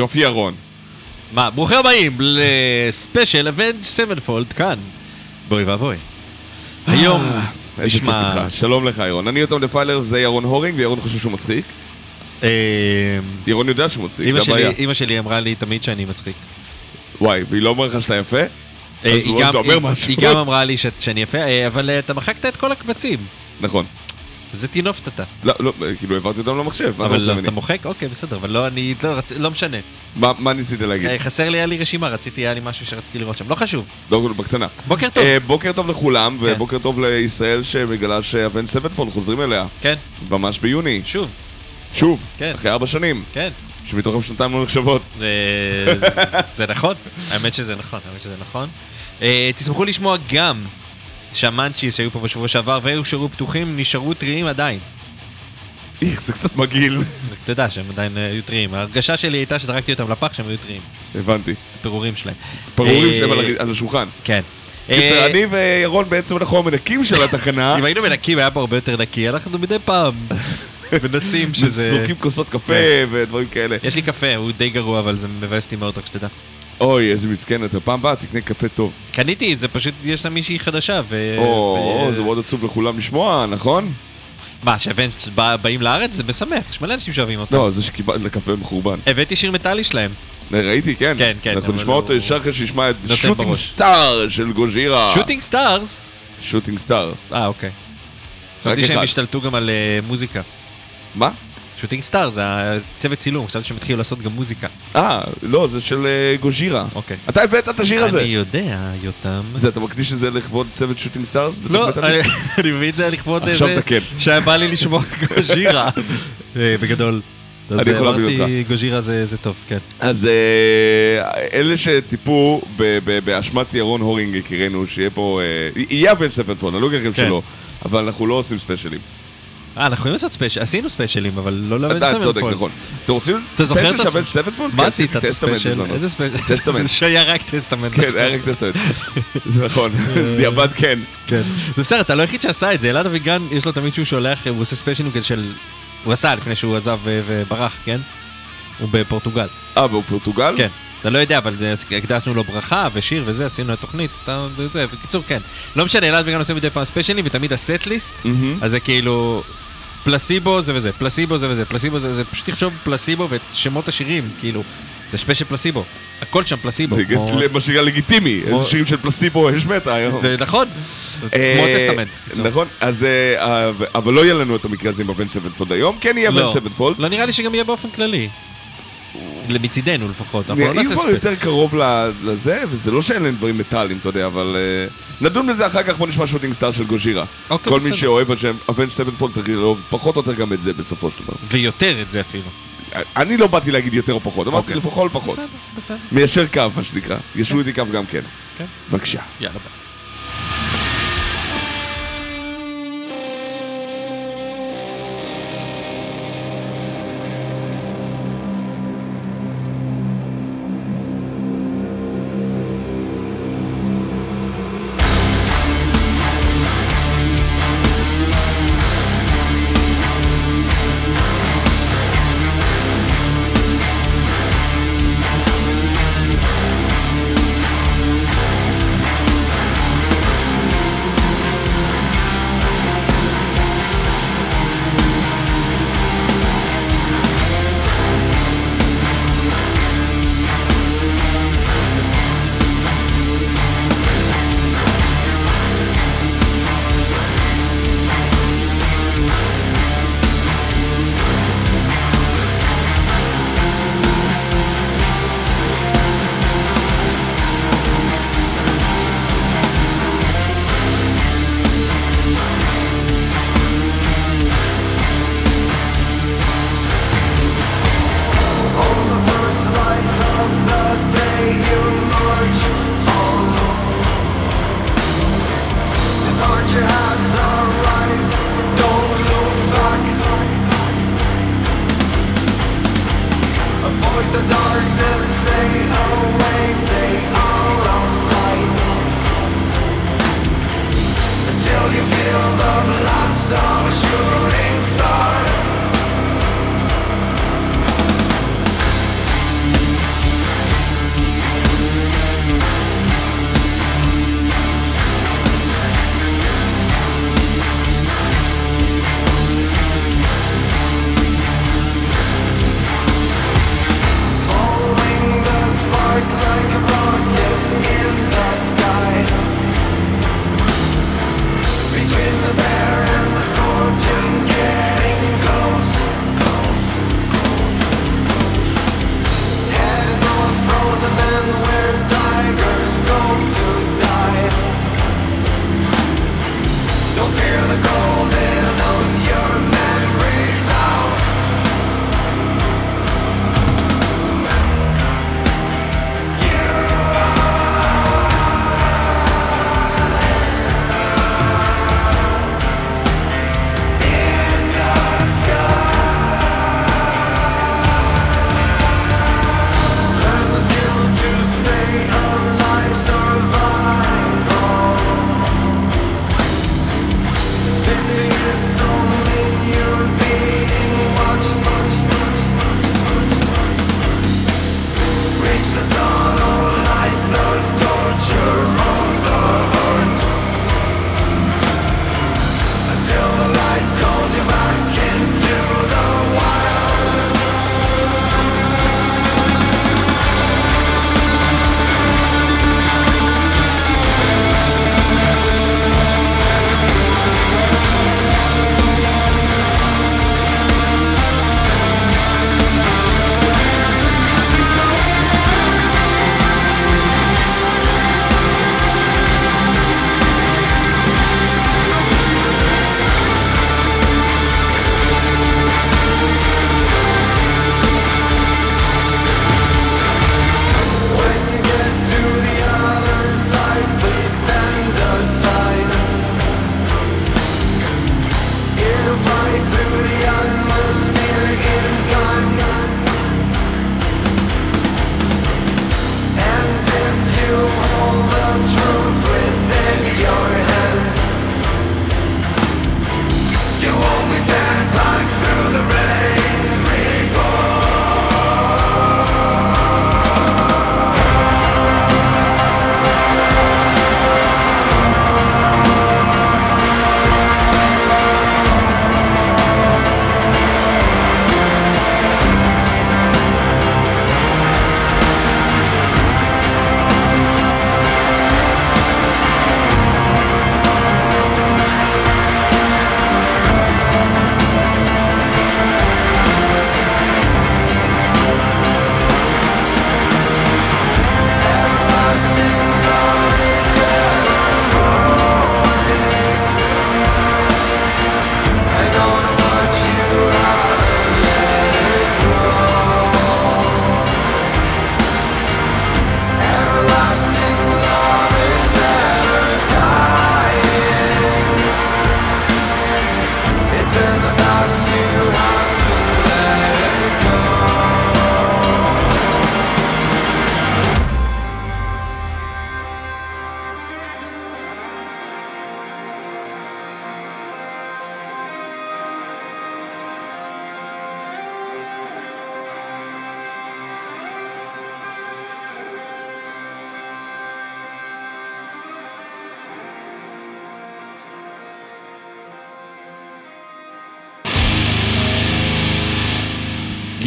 יופי ירון. מה, ברוכים הבאים לספיישל Avenged Sevenfold כאן, באוי ואבוי. היום אה, כיף נשמע... שלום לך ירון. אני יותם דפיילר וזה ירון הורינג, וירון חושב שהוא מצחיק. אה, ירון יודע שהוא מצחיק, זה הבעיה. אמא שלי אמרה לי תמיד שאני מצחיק. וואי, והיא לא אומרת לך שאתה יפה? אה, אז היא גם- זה אומר היא- משהו. היא גם אמרה לי שאני יפה, אה, אבל אתה מחקת את כל הקבצים. נכון. זה טינופת אתה. לא, לא, כאילו העברתי אותם למחשב, אבל ממני? אתה מוחק? אוקיי, בסדר, אבל לא, אני לא רצ- לא משנה. מה מה ניסית להגיד? אה, חסר לי, היה לי רשימה, רציתי, היה לי משהו שרציתי לראות שם. לא חשוב. לא, בקטנה. בוקר טוב. אה, בוקר טוב לכולם, כן. ובוקר טוב לישראל שמגלה שאבן סבנפון חוזרים אליה, כן, ממש ביוני. שוב, שוב, כן. אחרי ארבע שנים, כן. שמתוכם שנתיים לא נחשבות. אה, זה נכון, האמת שזה נכון, האמת שזה נכון. תשמחו לשמוע גם שהמאנצ'יס שהיו פה בשבוע שעבר והיו פתוחים נשארו טריים עדיין. איך, זה קצת מגעיל. אתה יודע שהם עדיין אה, היו טריים. ההרגשה שלי הייתה שזרקתי אותם לפח שהם היו טריים. הבנתי. פירורים שלהם. פרורים אה, שהם על השולחן. כן. קיצר, אה, אני וירון בעצם אנחנו המנקים של התחנה. אם היינו מנקים היה פה הרבה יותר נקי, אנחנו מדי פעם מנסים שזה... זורקים כוסות קפה כן. ודברים כאלה. יש לי קפה, הוא די גרוע, אבל זה מבאס אותי מאוד, רק שתדע. אוי, איזה מסכן אתה. פעם הבאה תקנה קפה טוב. קניתי, זה פשוט, יש לה מישהי חדשה, ו... או, זה מאוד עצוב לכולם לשמוע, נכון? מה, ש Avenged בא- באים לארץ? זה משמח, יש מלא אנשים שאוהבים אותם. לא, זה שקיבלת לקפה מחורבן. הבאתי שיר מטאלי שלהם. ראיתי, כן. כן, כן, אנחנו נשמע אותו ישר אחרי שנשמע את שוטינג. סטאר של גוז'ירה. שוטינג סטארס? שוטינג סטאר. אה, אוקיי. חשבתי שהם. השתלטו גם על אה, מוזיקה. מה? Shooting Star זה הצוות צילום, חשבתי שהם התחילו לעשות גם מוזיקה. אה, לא, זה של אה, Gojira. אוקיי. אתה הבאת את השיר הזה. אני יודע, יותם. זה, אתה מקדיש את זה לכבוד צוות Shooting Stars? לא, אני- מביא את זה לכבוד עכשיו איזה... תקן. שהיה בא לי לשמוע Gojira. אה, בגדול. אני יכול להבין אמרתי, Gojira זה זה טוב, כן. אז אה, אלה שציפו באשמת ירון הורינג יקירנו, שיהיה פה... אה, יהיה Avenged Sevenfold, אני לא אגיד לכם כן. שלא, אבל אנחנו לא עושים ספיישלים. אה, אנחנו יכולים לעשות ספיישל, עשינו ספיישלים, אבל לא ל Avenged אתה צודק, Sevenfold. נכון. אתם רוצים ספיישל של הס- Sevenfold? מה עשית את הספיישל? איזה ספיישל? זה שהיה רק Testament. כן, היה רק Testament. זה נכון, דיעבד כן. כן. זה בסדר, אתה לא היחיד שעשה את זה, אלעד אביגן, יש לו תמיד שהוא שולח, הוא עושה ספיישלים כזה של... הוא עשה לפני שהוא עזב ו- וברח, כן? הוא בפורטוגל. אה, בפורטוגל? כן. אתה לא יודע, אבל זה- הקדשנו לו ברכה ושיר וזה, עשינו את התוכנית, אתה... זה, בקיצור, כן. לא משנה, אלעד אביגן עושה מדי פעם ספיישלים, ותמיד ה set list. אז זה כאילו... פלסיבו זה וזה, פלסיבו זה וזה, פלסיבו זה, זה פשוט תחשוב פלסיבו ואת שמות השירים, כאילו, זה ספיישל פלסיבו, הכל שם פלסיבו, מה שנקרא לגיטימי, איזה שירים של פלסיבו יש מתה היום. זה נכון, אה, כמו Testament, בקיצור. נכון, אז... אה, אה, אבל לא יהיה לנו את המקרה הזה עם Avenged Sevenfold היום, כן יהיה לא. Avenged Sevenfold. לא נראה לי שגם יהיה באופן כללי. מצידנו לפחות, אנחנו לא נעשה ספיישל. יותר קרוב לזה, וזה לא שאין להם דברים מטאליים, אתה יודע, אבל... אה, נדון בזה אחר כך, בוא נשמע Shooting Star של Gojira. אוקיי, כל מי. שאוהב Avenged Sevenfold צריך לאהוב פחות או יותר גם את זה בסופו של דבר. ויותר את זה אפילו. אני לא באתי להגיד יותר או פחות, אמרתי אוקיי. לפחות פחות. בסדר, בסדר. מיישר קו, מה שנקרא. ישרו איתי קו גם כן. כן. בבקשה. יאללה ביי.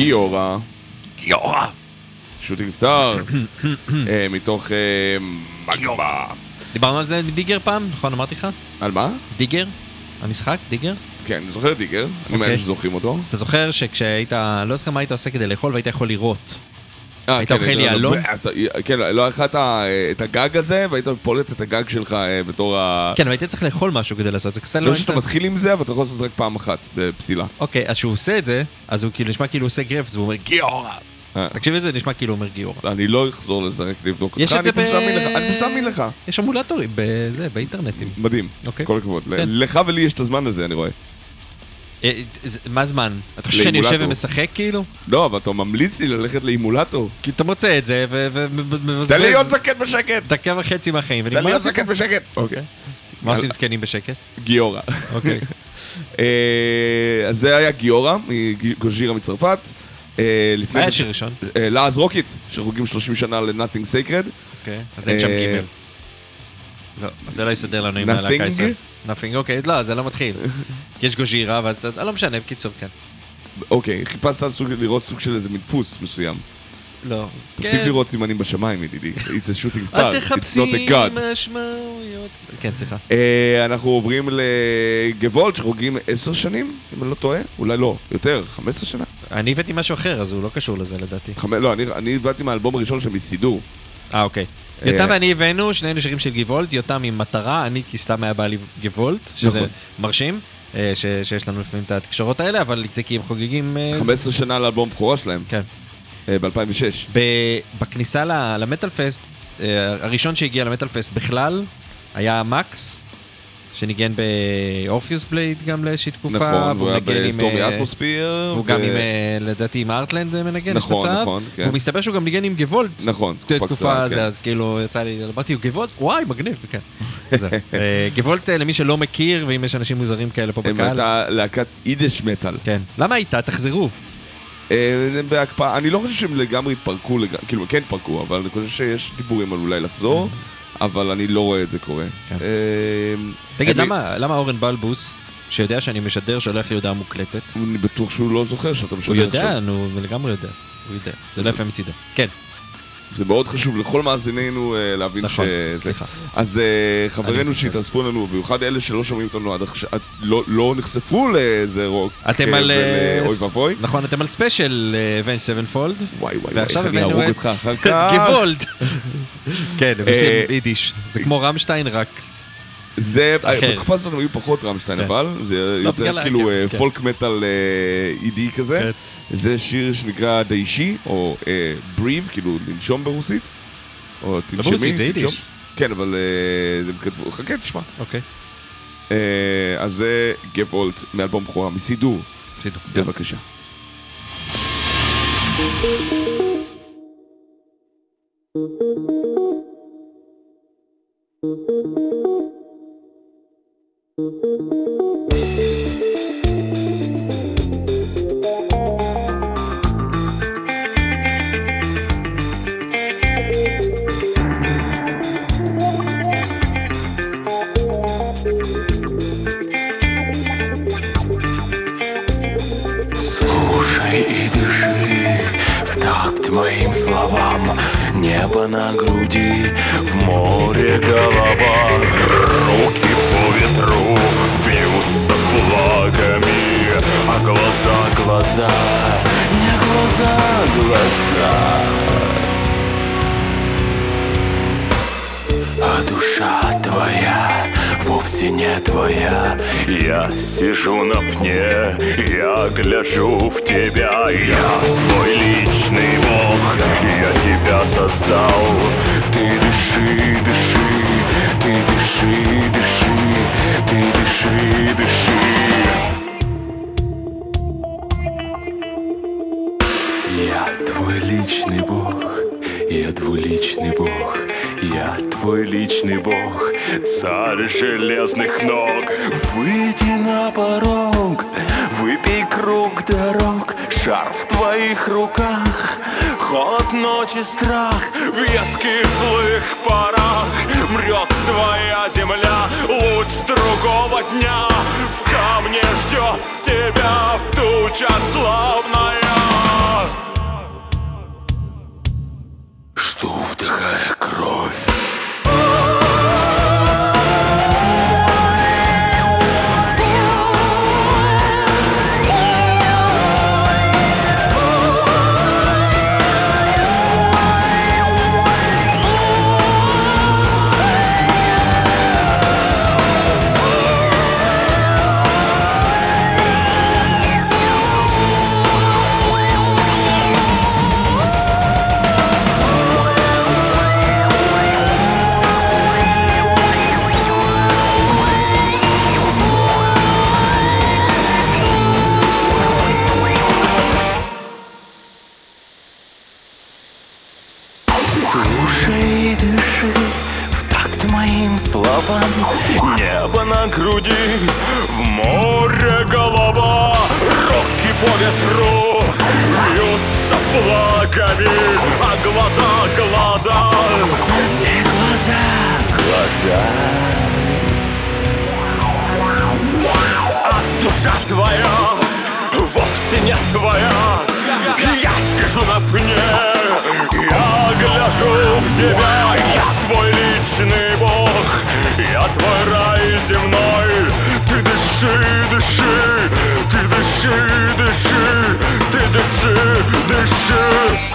גיורא, גיורא. שוטינג סטאר, אה, מתוך אה, מגמה. דיברנו על זה בדיגר פעם, נכון? אמרתי לך? על מה? דיגר? המשחק? דיגר? כן, אני זוכר דיגר, אני מאלה שזוכרים אותו. אז אתה זוכר שכשהיית, לא זוכר מה היית עושה כדי לאכול והיית יכול לראות. אה, היית כן, אוכל יהלום? אתה- כן, לא היה לך את הגג הזה, והיית פולט את הגג שלך אה, בתור ה... כן, אבל היית צריך לאכול משהו כדי לעשות את זה, לא שאתה מתחיל עם זה, אבל אתה יכול לעשות את זה רק פעם אחת, בפסילה. אוקיי, אז כשהוא עושה את זה, אז הוא כאילו נשמע כאילו עושה גרפס, והוא אומר גיורא. אה, תקשיב לזה, נשמע כאילו אומר גיורא. אני לא אחזור לזה רק לבדוק אותך, אני פשוט אאמין לך, אני פשוט אאמין לך. יש אמולטורים בזה, באינטרנטים. מדהים, אוקיי. כל הכבוד. כן. לך ולי יש את הזמן הזה, אני רואה. אה, מה זמן? אתה חושב שאני יושב. ומשחק כאילו? לא, אבל אתה ממליץ לי ללכת לאימולטור. כי אתה מוצא את זה תן לי להיות ומבזבז זקן בשקט! דקה וחצי מהחיים תן לי להיות. זקן בשקט! אוקיי. מה עושים זקנים בשקט? גיורא. אוקיי. אה, אז זה היה גיורא, מ Gojira מצרפת. אה, לפני מה היה השיר ראשון? אה, Laaz Rockit, שחוגגים 30 שנה ל-Nothing Sacred. אוקיי, אז אין שם גימל. לא, זה לא יסתדר לנו עם Nothing? הלהקה הישראלית. Nothing, אוקיי, לא, זה לא מתחיל. כי יש Gojira, ואז לא משנה, בקיצור, כן. אוקיי, חיפשת לראות סוג של איזה מין דפוס מסוים. לא. תפסיק לראות סימנים בשמיים, ידידי. It's a shooting star, אל תחפשי. משמעויות. כן, סליחה. אה, אנחנו עוברים לגוולט שחוגגים 10 שנים, אם אני לא טועה. אולי לא, יותר, 15 שנה. אני הבאתי משהו אחר, אז הוא לא קשור לזה לדעתי. לא, אני- הבאתי מהאלבום הראשון שלהם מסידור. אה, אוקיי. אה, יותם ואני הבאנו, שנינו שירים של גבעולט, יותם עם מטרה, אני כי סתם היה בא לי גבעולט, שזה נכון. מרשים, אה, ש- שיש לנו לפעמים את התקשורות האלה, אבל זה כי הם חוגגים... אה, 15 שנה לאלבום בכורה שלהם, כן. ב-2006. ב- בכניסה למטאל פסט, אה, הראשון שהגיע למטאל פסט בכלל היה מקס, שניגן ב Orpheus Blade גם לאיזושהי תקופה. נכון, והוא היה ב Stormy אה, Atmosphere. והוא גם עם, אה, לדעתי, עם ארטלנד אה, מנגן, נכון, מצב. נכון, כן. והוא מסתבר שהוא גם ניגן עם גוולט. נכון, תקופה קצרה, כן. אז כאילו יצא לי, אמרתי, גוולט, וואי, מגניב, כן. אה, גוולט, אה, למי שלא מכיר, ואם יש אנשים מוזרים כאלה פה הם בקהל. הייתה להקת יידיש מטאל. כן. למה הייתה? תחזרו. אה, הם בהקפאה, אני לא חושב שהם לגמרי התפרקו, כאילו, כן התפרקו, אבל אני חושב שיש דיבורים על אולי לחזור, אבל אני לא רואה את זה קורה. כן. אה, תגיד, למה למה אורן בלבוס, שיודע שאני משדר, שולח לי הודעה מוקלטת? אני בטוח שהוא לא זוכר שאתה משדר הוא עכשיו. יודע, נו, הוא לגמרי יודע. הוא יודע. זה לא יפה מצידו. כן, זה מאוד חשוב לכל מאזיננו אה, להבין נכון, שזה... סליחה. אז אה, חברינו. שהתאספו לנו, במיוחד אלה שלא שומעים אותנו עד עכשיו, לא- לא נחשפו לאיזה רוק. אתם על... אה, ולאוי ס- ואבוי. נכון, אתם על ספיישל אבנג' סבנפולד. וואי וואי וואי, אני אהרוג אותך אחר כך. גבולד. כן, הם עושים יידיש. זה כמו רמשטיין, רק... זה. בתקופה הזאת הם היו פחות רמשטיין כן. אבל, זה יותר בגלל ה- כאילו כן, כן. פולק מטאל אידי כזה. זה שיר שנקרא דיישי, או אה, בריב, כאילו לנשום ברוסית, או תנשמי, ברוסית זה יידיש. כן, אבל אה, כתבו, חכה, תשמע. אוקיי. אה, אז זה גבולט מאלבום בכורה, מסידור. סידור. כן. בבקשה. Thank you. Моим словам. Небо на груди, в море голова. Руки по ветру бьются флагами. А глаза, глаза, не глаза, глаза. А душа твоя вовсе не твоя. Я сижу на пне, я гляжу в тебя. Я твой личный бог, я тебя создал. Ты дыши, дыши, ты дыши, дыши, ты дыши, дыши. Я твой личный бог я твой личный бог, царь железных ног. Выйди на порог, выпей круг дорог, шар в твоих руках. Холод ночи, страх, в ветких злых парах Мрет твоя земля, луч другого дня В камне ждет тебя в тучах славная Белая кровь. déchets, déchets, tes déchets, déchets, tes déchets, déchets.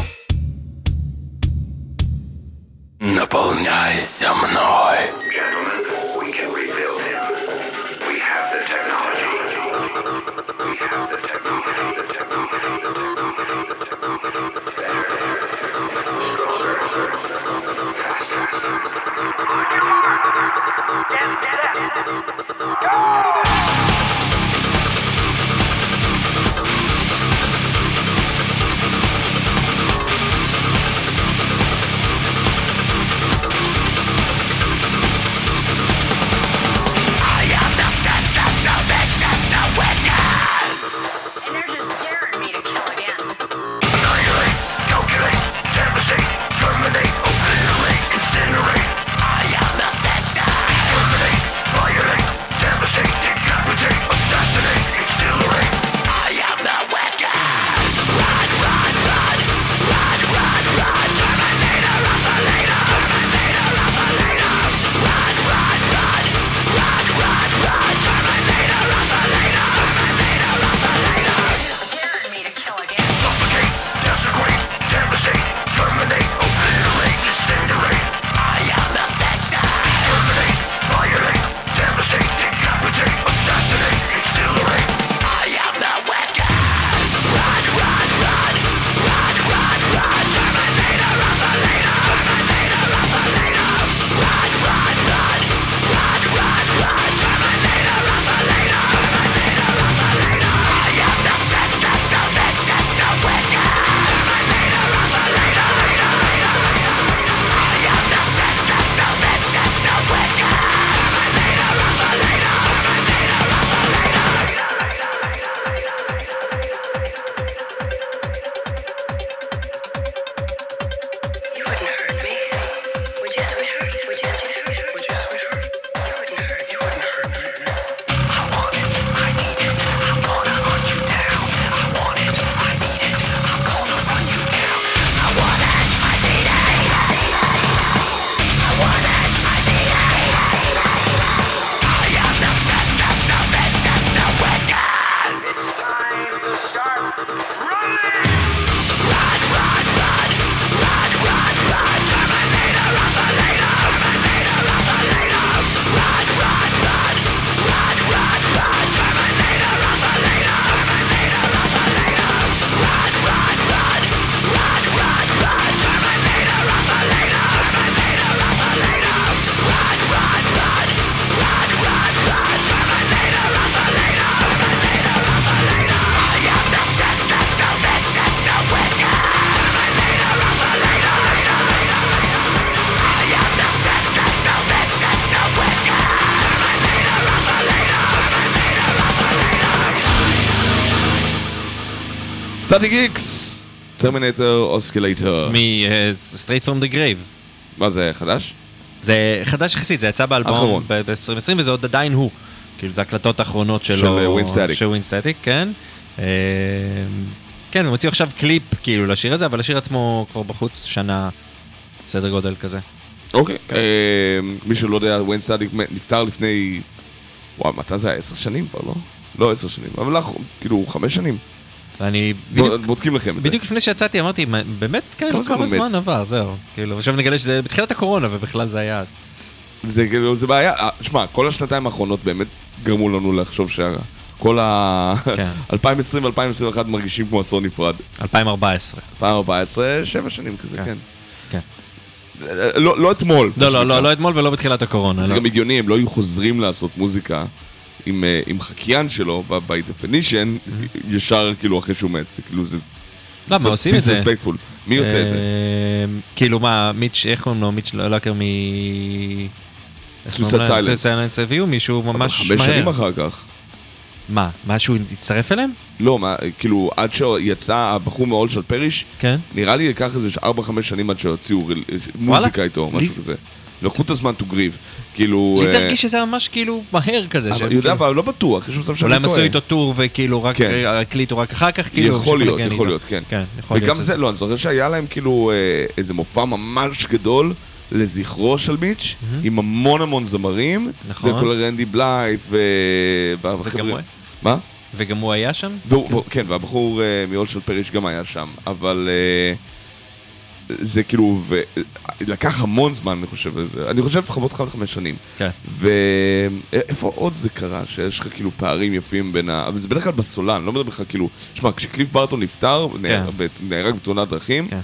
Static-X! Terminator Oscillator. מ-Straight From the Grave. מה זה, חדש? זה חדש יחסית, זה יצא באלבום האחרון. ב-2020 וזה עוד עדיין הוא. כאילו זה הקלטות האחרונות שלו. של, אה, Wayne Static. של Wayne Static, כן. אה, כן, הם הוציאו עכשיו קליפ כאילו לשיר הזה, אבל השיר עצמו כבר בחוץ שנה, סדר גודל כזה. אוקיי. אה, מי שלא יודע, Wayne Static נפטר לפני... וואי, מתי זה היה? עשר שנים כבר, לא? לא עשר שנים, אבל לך, כאילו, חמש שנים. ואני בדיוק, בודקים לכם את זה. בדיוק לפני שיצאתי אמרתי, "מה, באמת, כאילו, כמה כמה הוא מת?" זמן עבר, זהו. כאילו, עכשיו נגלה שזה בתחילת הקורונה ובכלל זה היה אז. זה כאילו, זה בעיה. אה, שמע, כל השנתיים האחרונות באמת גרמו לנו לחשוב שכל ה... כן. 2020 ו-2021 מרגישים כמו עשור נפרד. 2014. 2014, שבע שנים כזה, כן. כן. כן. אה, לא לא אתמול. לא, לא, שנקרא. לא, לא אתמול ולא בתחילת הקורונה. זה לא. גם הגיוני, הם לא היו חוזרים לעשות מוזיקה עם, אה, עם חקיין שלו, by definition, ישר כאילו אחרי שהוא מת. זה כאילו זה... למה, זה עושים את זה? מי עושה את זה? אה, כאילו מה, מיץ', איך קוראים לו? מיץ' לוקר מ... Silence. סיילנס הביאו מישהו ממש חמש שנים מהר. אחר כך. מה, משהו הצטרף אליהם? לא, מה, כאילו, עד שיצא הבחור מעול של פריש, כן. נראה לי לקח איזה 4-5 שנים עד שהוציאו ריל- מוזיקה איתו, לי משהו כזה. לקחו את הזמן to grieve. כאילו... לי זה אה, הרגיש שזה ממש כאילו מהר כזה. אבל יודע, כאילו- אבל לא בטוח, יש מצב שאני אולי הם טועה. עשו איתו טור וכאילו רק כן. אה, הקליטו רק אחר כך, כאילו. יכול להיות, יכול להיות, איתו. כן. כן, יכול להיות. וגם זה, לא, אני זוכר שהיה להם כאילו אה, איזה מופע ממש גדול לזכרו של מיץ', עם המון המון זמרים. נכון. וכולל רנדי בלייט ו... וגם מה? וגם הוא היה שם? והוא, כן, והבחור מעול של פריש גם היה שם, אבל זה כאילו, ו- לקח המון זמן, אני חושב, לזה. אני חושב לפחות חמש שנים. כן. ואיפה עוד זה קרה, שיש לך כאילו פערים יפים בין ה... אבל זה בדרך כלל בסולן, לא מדבר לך כאילו... שמע, כשקליף ברטון נפטר, ב- נהרג בתאונת דרכים, כן.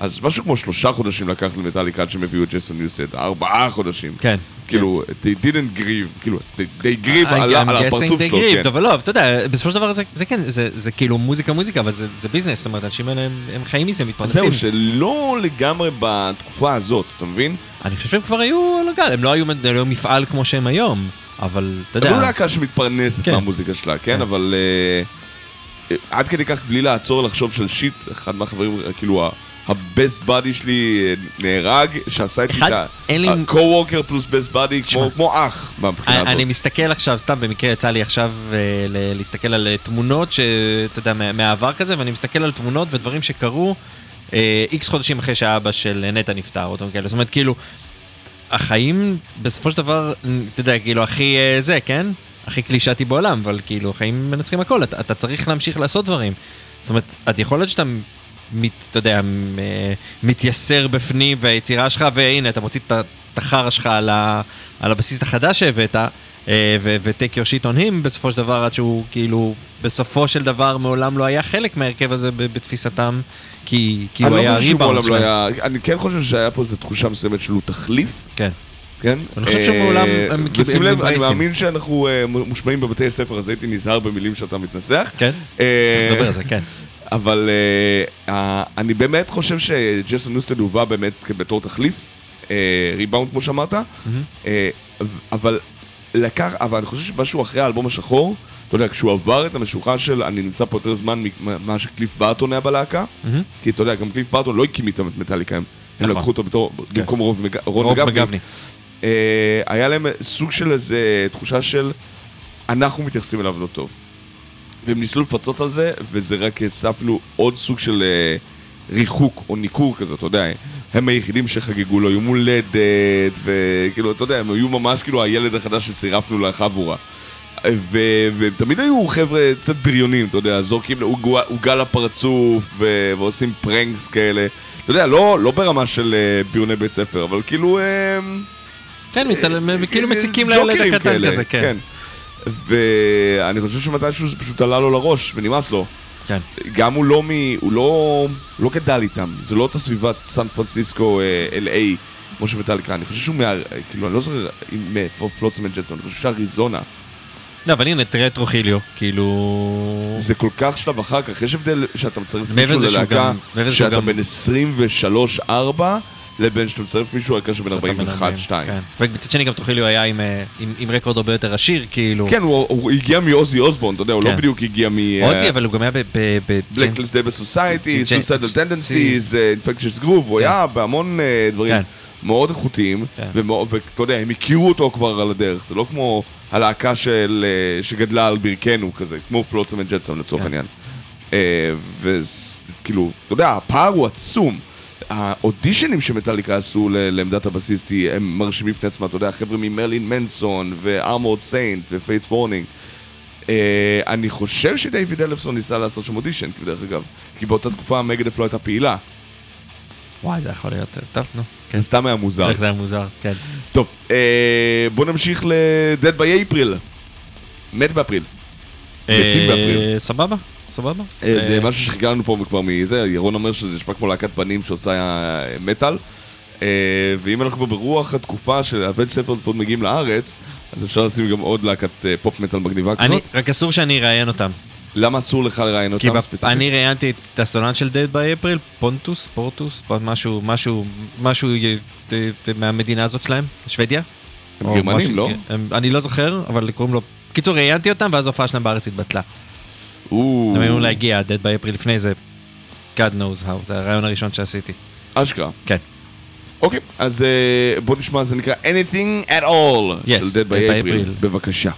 אז משהו כמו שלושה חודשים לקח למטאליקה עד שהם הביאו את ג'ייסון ניוסטד, ארבעה חודשים. כן. כאילו, they didn't grieve, כאילו, they- they grieve על הפרצוף שלו, grieved, כן. אבל לא, אתה יודע, בסופו של דבר זה זה כן, זה- זה כאילו מוזיקה מוזיקה, אבל זה זה ביזנס, זאת אומרת, האנשים האלה הם- הם חיים מזה, מתפרנסים. זהו, שלא לגמרי בתקופה הזאת, אתה מבין? אני חושב שהם כבר היו על הגל, הם לא היו הם לא היו מפעל כמו שהם היום, אבל אתה יודע. אבל לא להקה שמתפרנסת כן. מהמוזיקה שלה, כן? כן. אבל אה, אה, עד כדי כך בלי לעצור לחשוב של shit, אחד מהחברים, כאילו, ה best buddy שלי אה, נהרג, שעשה איתי את ה-co-worker פלוס best buddy. כמו אח מהבחינה הזאת. אני מסתכל עכשיו, סתם במקרה יצא לי עכשיו אה, להסתכל על אה, תמונות שאתה יודע, מה- מהעבר כזה, ואני מסתכל על תמונות ודברים שקרו איקס חודשים אחרי שהאבא של נטע נפטר, או דברים כאלה, זאת אומרת, כאילו, החיים בסופו של דבר, אתה יודע, כאילו, הכי זה, כן? הכי קלישאתי בעולם, אבל כאילו, החיים מנצחים הכל, אתה צריך להמשיך לעשות דברים. זאת אומרת, את יכול להיות שאתה, מת, אתה יודע, אה, מתייסר בפנים והיצירה שלך, והנה, אתה מוציא את החרא שלך על, ה, על הבסיס החדש שהבאת, אה, ו-take your shit on him בסופו של דבר, עד שהוא כאילו, בסופו של דבר מעולם לא היה חלק מההרכב הזה בתפיסתם, כי, כי הוא היה לא הריבאונד מעולם לא שלהם. היה... אני כן חושב שהיה פה איזו תחושה מסוימת שהוא תחליף, כן. כן? אני חושב אה, שמעולם הם כאילו- ושים לב, אני. מאמין שאנחנו אה, מושמעים בבתי הספר, אז הייתי נזהר במילים שאתה מתנסח. כן? אה, נדבר על זה, כן. אבל אה, אה, אני באמת חושב שג'ייסון ניוסטד הובא באמת בתור תחליף, אה, ריבאונד כמו שאמרת, אה, אבל לקח, אבל אני חושב שמשהו אחרי האלבום השחור, אתה יודע, כשהוא עבר את המשוכה של אני נמצא פה יותר זמן ממה שקליף ברטון היה בלהקה, מהמם. כי אתה יודע, גם קליף ברטון לא הקים איתם את מטאליקה, הם הם נכון. לקחו אותו בתור, במקום רון מג- רון מגבני. אה, היה להם סוג של איזה תחושה של אנחנו מתייחסים אליו לא טוב. והם ניסו לפצות על זה, וזה רק אפילו עוד סוג של אה, ריחוק או ניכור כזה, אתה יודע. הם היחידים שחגגו לו יום הולדת, וכאילו, אתה יודע, הם היו ממש כאילו הילד החדש שצירפנו לחבורה. ו- והם תמיד היו חבר'ה קצת בריונים, אתה יודע, זורקים עוגה עוגה לפרצוף ו- ועושים פרנקס כאלה. אתה יודע, לא, לא ברמה של אה, בריוני בית ספר, אבל כאילו... אה, כן, מתעלם- הם כאילו מציקים לילד הקטן כאלה, כזה, כן. ואני חושב שמתישהו זה פשוט עלה לו לראש ונמאס לו. כן. גם הוא לא מ... הוא לא... הוא לא גדל איתם, זה לא אותה סביבת סן פרנסיסקו, אה, LA, כמו שמטאליקה, אני חושב שהוא מה... כאילו, אני לא זוכר אם מאיפה פלוצמן ג'טסון, אני חושב שאריזונה. לא, אבל הנה, תראה את טרוחליו, כאילו... זה כל כך שלב אחר כך, יש הבדל שאתה מצרף מישהו ללהקה, שאתה בן 23-4, לבין שאתה מצרף מישהו על קשר בין 41-2. כן. ומצד שני גם טרוחיליו היה עם, אה, עם, רקורד הרבה יותר עשיר, כאילו. כן, הוא הגיע מאוזי אוסבורן, אתה יודע, הוא לא כן. בדיוק הגיע מ... אה, אוזי, אבל הוא גם היה ב... ב, ב Black Label Society, Suicidal Tendencies, Infectious Grooves, הוא כן. היה בהמון אה, דברים כן. מאוד איכותיים, ואתה יודע, הם הכירו אותו כבר על הדרך, זה לא כמו הלהקה של, אה, שגדלה על ברכנו כזה, כמו Flotsam and Jetsam לצורך. העניין. וכאילו, אתה יודע, הפער הוא עצום. האודישנים שמטאליקה עשו לעמדת הבסיסטי הם מרשימים בפני עצמם, אתה יודע, חבר'ה מ Marilyn Manson ו Armored Saint ו Fates Warning. אה, אני חושב שדייוויד אלפסון ניסה לעשות שם אודישן, דרך אגב, כי באותה תקופה Megadeth לא הייתה פעילה. וואי, זה יכול להיות... טוב, נו. כן. סתם היה מוזר. איך זה היה מוזר, כן. טוב, אה, בוא נמשיך ל-Dead by April. מת באפריל. אה, סבבה, סבבה. אה, זה אה, משהו שחיכה לנו פה כבר מזה, ירון אומר שזה נשמע כמו להקת בנים שעושה אה, מטאל. ואם אנחנו כבר ברוח התקופה של Avenged Sevenfold מגיעים לארץ, אז אפשר לשים גם עוד להקת פופ מטאל מגניבה כזאת. רק אסור שאני אראיין אותם. למה אסור לך לראיין כי אותם ספציפית? אני ראיינתי את הסולן של Dead by April, פונטוס, פורטוס, משהו, משהו, משהו מהמדינה הזאת שלהם, שוודיה. הם גרמנים, לא? אני לא זוכר, אבל קוראים לו... קיצור, ראיינתי אותם, ואז ההופעה שלהם בארץ התבטלה. הם היו להגיע, Dead by April לפני זה, God knows how, זה הרעיון הראשון שעשיתי. אשכרה. כן. אוקיי, אז אה, בוא נשמע, זה נקרא Anything at All Yes, של Dead by. April. בבקשה.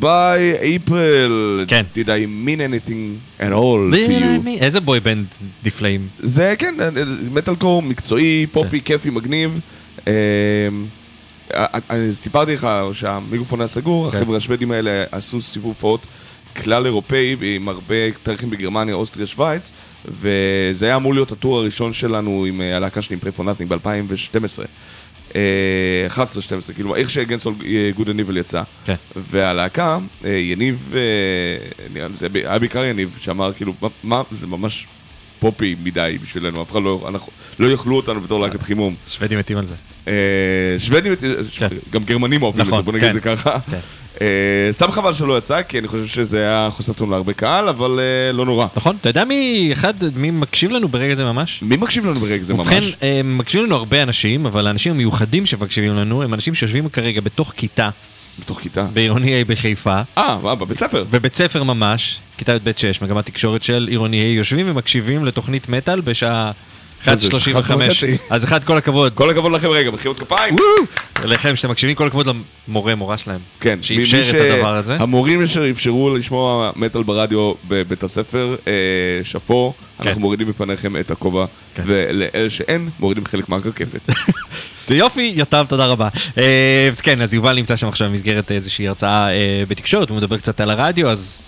By April. כן. Did I mean anything at all to you? איזה בוי בנד דיפליים. זה כן, מטאל קור מקצועי, פופי, כיפי, מגניב. אה, אה, אה, סיפרתי לך שהמיקרופון היה סגור, כן. החבר'ה השוודים האלה עשו סיבוב הופעות כלל אירופאי עם הרבה תאריכים בגרמניה, אוסטריה, שווייץ, וזה היה אמור להיות הטור הראשון שלנו עם אה, הלהקה שלי עם פרפונטניק ב-2012. 11-12, כאילו איך שהגנס אול גוד אניבל יצא. כן. והלהקה, אה, יניב, אה, נראה לי זה היה בעיקר יניב, שאמר כאילו, מה, זה ממש פופי מדי בשבילנו, אף אחד לא, אנחנו, לא יאכלו אותנו בתור להקת חימום. שוודים מתים על זה. אה, שוודים, כן. גם גרמנים אוהבים את נכון, זה, בוא נגיד את כן. זה ככה. כן. אה, סתם חבל שלא יצא, כי אני חושב שזה היה חושף אותנו להרבה קהל, אבל אה, לא נורא. נכון? אתה יודע מי אחד, מי מקשיב לנו ברגע זה ממש? מי מקשיב לנו ברגע זה ובכן, ממש? אה, מקשיבים לנו הרבה אנשים, אבל האנשים המיוחדים שמקשיבים לנו הם אנשים שיושבים כרגע בתוך כיתה בתוך כיתה. בעירוני A בחיפה, אה, מה, בבית ספר. בבית ספר ממש, כיתה י"ב 6, מגמת תקשורת של עירוני A, יושבים ומקשיבים לתוכנית מטאל בשעה 1:35. 11:30? אז אחד, כל הכבוד. כל הכבוד לכם רגע, מחיאות כפיים. לכם שאתם מקשיבים, כל הכבוד למורה, מורה שלהם. כן, שאפשר את הדבר הזה. המורים אשר אפשרו לשמוע מטאל ברדיו בבית הספר, אה, שאפו, כן. אנחנו מורידים בפניכם את הכובע, כן. ולאלה שאין, מורידים חלק מהקרקפת. יופי, יותם, תודה רבה. אה, אז כן, אז יובל נמצא שם עכשיו במסגרת איזושהי הרצאה אה, בתקשורת, הוא מדבר קצת על הרדיו, אז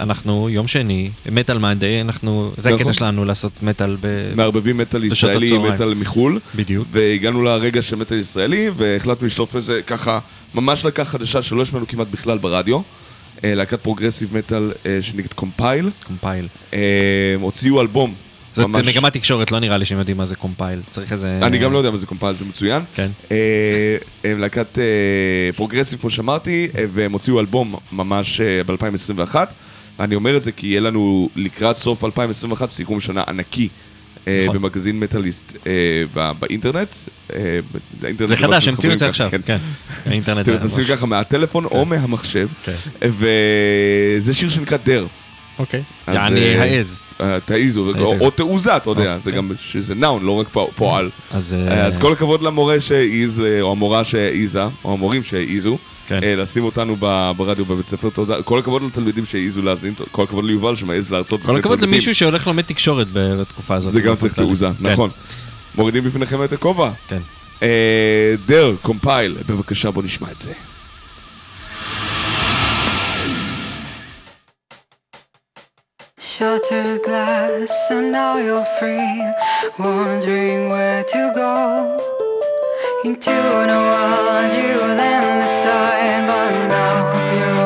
אנחנו יום שני, Metal Monday, אנחנו, זה נכון. הקטע שלנו לעשות מטאל ב... מערבבים מטאל ישראלי עם. מטאל מחו"ל. בדיוק. והגענו לרגע של מטאל ישראלי, והחלטנו לשלוף איזה ככה, ממש להקה חדשה שלא שמענו כמעט בכלל ברדיו. אה, להקת פרוגרסיב מטאל אה, שנקראת Compile. Compile. אה, הוציאו אלבום. זאת ממש- מגמת תקשורת, לא נראה לי שהם יודעים מה זה Compile. צריך איזה... אני גם לא יודע מה זה Compile, זה מצוין. כן. הם להקת פרוגרסיב, כמו שאמרתי, והם הוציאו אלבום ממש ב-2021. אני אומר את זה כי יהיה לנו לקראת סוף 2021 סיכום שנה ענקי. אה, נכון. במגזין מטאליסט אה, ב- באינטרנט. אה, זה חדש, הוציאו את זה עכשיו, ככה, כן. האינטרנט אתם נכנסים ככה מהטלפון או מהמחשב, כן. וזה שיר שנקרא דר. אוקיי. יעני העז. תעיזו, או- תעוזה, אתה יודע, זה גם, שזה נאון, לא רק פוע- פועל. אז... כל הכבוד למורה שהעיז, או המורה שהעיזה, או המורים שהעיזו, כן. אה, לשים אותנו ב- ברדיו בבית ספר, תודה. כל הכבוד לתלמידים שהעיזו להאזין, כל הכבוד ליובל שמעז להרצות. כל הכבוד תלמידים. למישהו שהולך ללמד תקשורת בתקופה הזאת. זה גם צריך. תעוזה, כן, נכון. מורידים בפניכם את הכובע. כן. אה, דר, קומפייל, בבקשה בוא נשמע את זה. Shattered glass, and now you're free, wondering where to go. Into no world you then decide, but now you're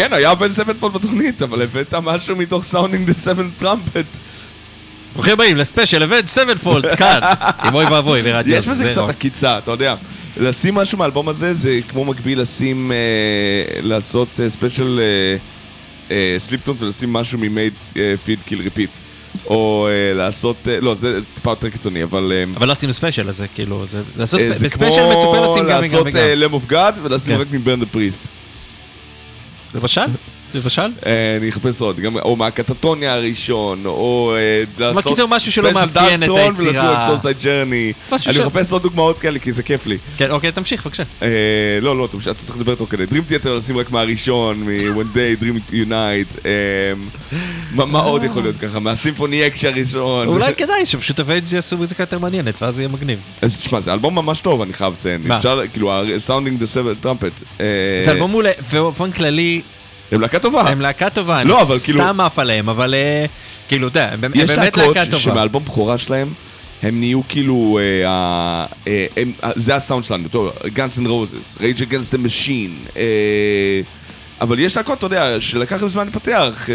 כן, היה Avenged Sevenfold בתוכנית, אבל הבאת משהו מתוך Sounding the Seventh Trumpet. ברוכים הבאים לספיישל Avenged Sevenfold, כאן, עם אוי ואבוי ברדיו יש בזה. קצת עקיצה, אתה יודע. לשים משהו מהאלבום הזה זה כמו מקביל לשים, אה, לעשות ספיישל Slipknot ולשים משהו מ Mate Feed Kill Repeat. או אה, לעשות, אה, לא, זה טיפה יותר קיצוני, אבל... אה, אבל לא עשינו ספיישל, אז זה כאילו, זה- זה לעשות אה, ספ- זה בספיישל מצופה לשים גם וגם לעשות וגם. Lamb of God ולשים כן. רק מ Burn the Priest. למשל? למשל? אה, אני אחפש עוד, גם, או מה Katatonia הראשון, או אה, לעשות... בקיצור, משהו שלא מאפיין את היצירה. ולעשות Suicide Journey. אני ש- מחפש עוד דוגמאות כאלה, כי זה כיף לי. כן, אוקיי, תמשיך בבקשה. אה, לא, לא, אתה צריך לדבר תוך כדי. Dream Theater לשים רק מהראשון, מ-When Dream and Day Unite. מה עוד יכול להיות ככה? מה Symphony X הראשון. אולי כדאי שפשוט Avenged יעשו מוזיקה יותר מעניינת, ואז יהיה מגניב. אז תשמע, זה אלבום ממש טוב, אני חייב לציין. מה? אפשר, כאילו, Sounding the Seventh Trumpet. זה אלבום מעולה, ובאופן כללי, הם להקה טובה. הם להקה טובה, לא, אני אבל כאילו- סתם עף עליהם, אבל אה, כאילו, אתה יודע, הם יש באמת להקות להקה טובה. שמאלבום בכורה שלהם, הם נהיו כאילו, אה, אה, זה הסאונד שלנו, טוב, Guns N' Roses, Rage Against the Machine, אבל יש להקות, אתה יודע, שלקח להם זמן לפתח,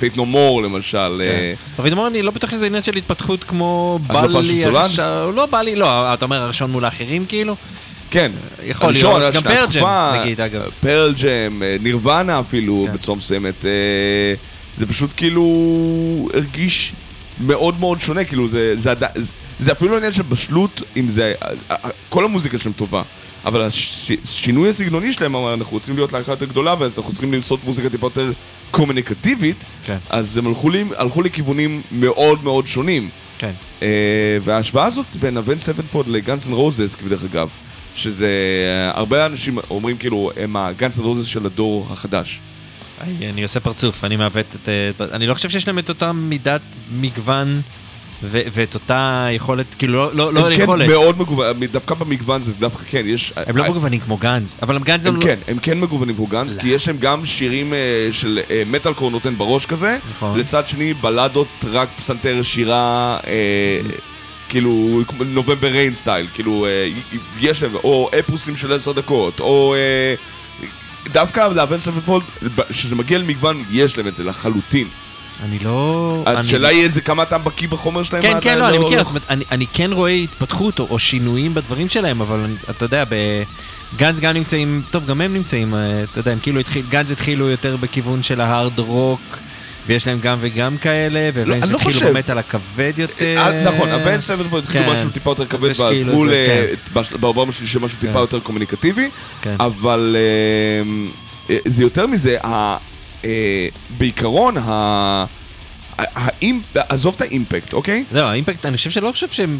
Faith No More למשל, אה, אבל דמור, אני לא בטוח שזה עניין של התפתחות כמו בא של לי? עכשיו, לא בא לי, לא, אתה אומר הראשון מול האחרים כאילו? כן. יכול להיות, גם פרג'ם, התקופה, נגיד, אגב. פרל ג'ם, אה, נירוונה אפילו, כן. בצורה מסוימת. אה, זה פשוט כאילו הרגיש מאוד מאוד שונה, כאילו זה, זה, זה, זה אפילו לא עניין של בשלות, אם זה, אה, כל המוזיקה שלהם טובה. אבל השינוי הסגנוני שלהם, אמר, אנחנו רוצים להיות להקה יותר גדולה, ואז אנחנו צריכים לעשות מוזיקה טיפה יותר קומוניקטיבית, כן. אז הם הלכו, לי, הלכו לכיוונים מאוד מאוד שונים. כן. אה, וההשוואה הזאת בין Avenged Sevenfold ל Guns N' Roses, דרך אגב, שזה, אה, הרבה אנשים אומרים כאילו, הם ה Guns N' Roses של הדור החדש. אני- עושה פרצוף, אני מעוות את... אה, אני לא חושב שיש להם את אותה מידת מגוון ו- ואת אותה יכולת, כאילו לא- לא לא הם כן יכולת. מאוד מגוון, דווקא במגוון זה דווקא כן, יש... הם לא מגוונים כמו Guns, אבל הם Guns הם לא... כן, הם כן מגוונים כמו Guns, לא. כי יש להם גם שירים אה, של אה, מטאל קור נותן בראש כזה, נכון. לצד שני בלדות רק פסנתר שירה, אה, כאילו November Rain style, כאילו אה, יש להם, או אפוסים של עשר דקות, או אה, דווקא ל Avenged Sevenfold, כשזה מגיע למגוון, יש להם את זה לחלוטין. אני לא... השאלה היא איזה כמה אתה בקיא בחומר שלהם. כן, כן, לא, אני מכיר, זאת אומרת, אני- כן רואה התפתחות או שינויים בדברים שלהם, אבל אתה יודע, ב Guns גם נמצאים, טוב, גם הם נמצאים, אה, אתה יודע, הם כאילו Guns התחילו יותר בכיוון של ההארד רוק, ויש להם גם וגם כאלה, אני לא והתחילו חושב. באמת על הכבד יותר. אה, נכון, Avenged Sevenfold התחילו כן. משהו טיפה יותר כבד, כאילו והלכו זה, ל- בש- באלבום השלישי משהו טיפה כן. יותר קומוניקטיבי, כן. אבל אה, אה, זה יותר מזה, ה- אה, בעיקרון, ה- האימפ- עזוב את האימפקט, אוקיי? זהו, האימפקט, אני חושב שלא חושב שהם,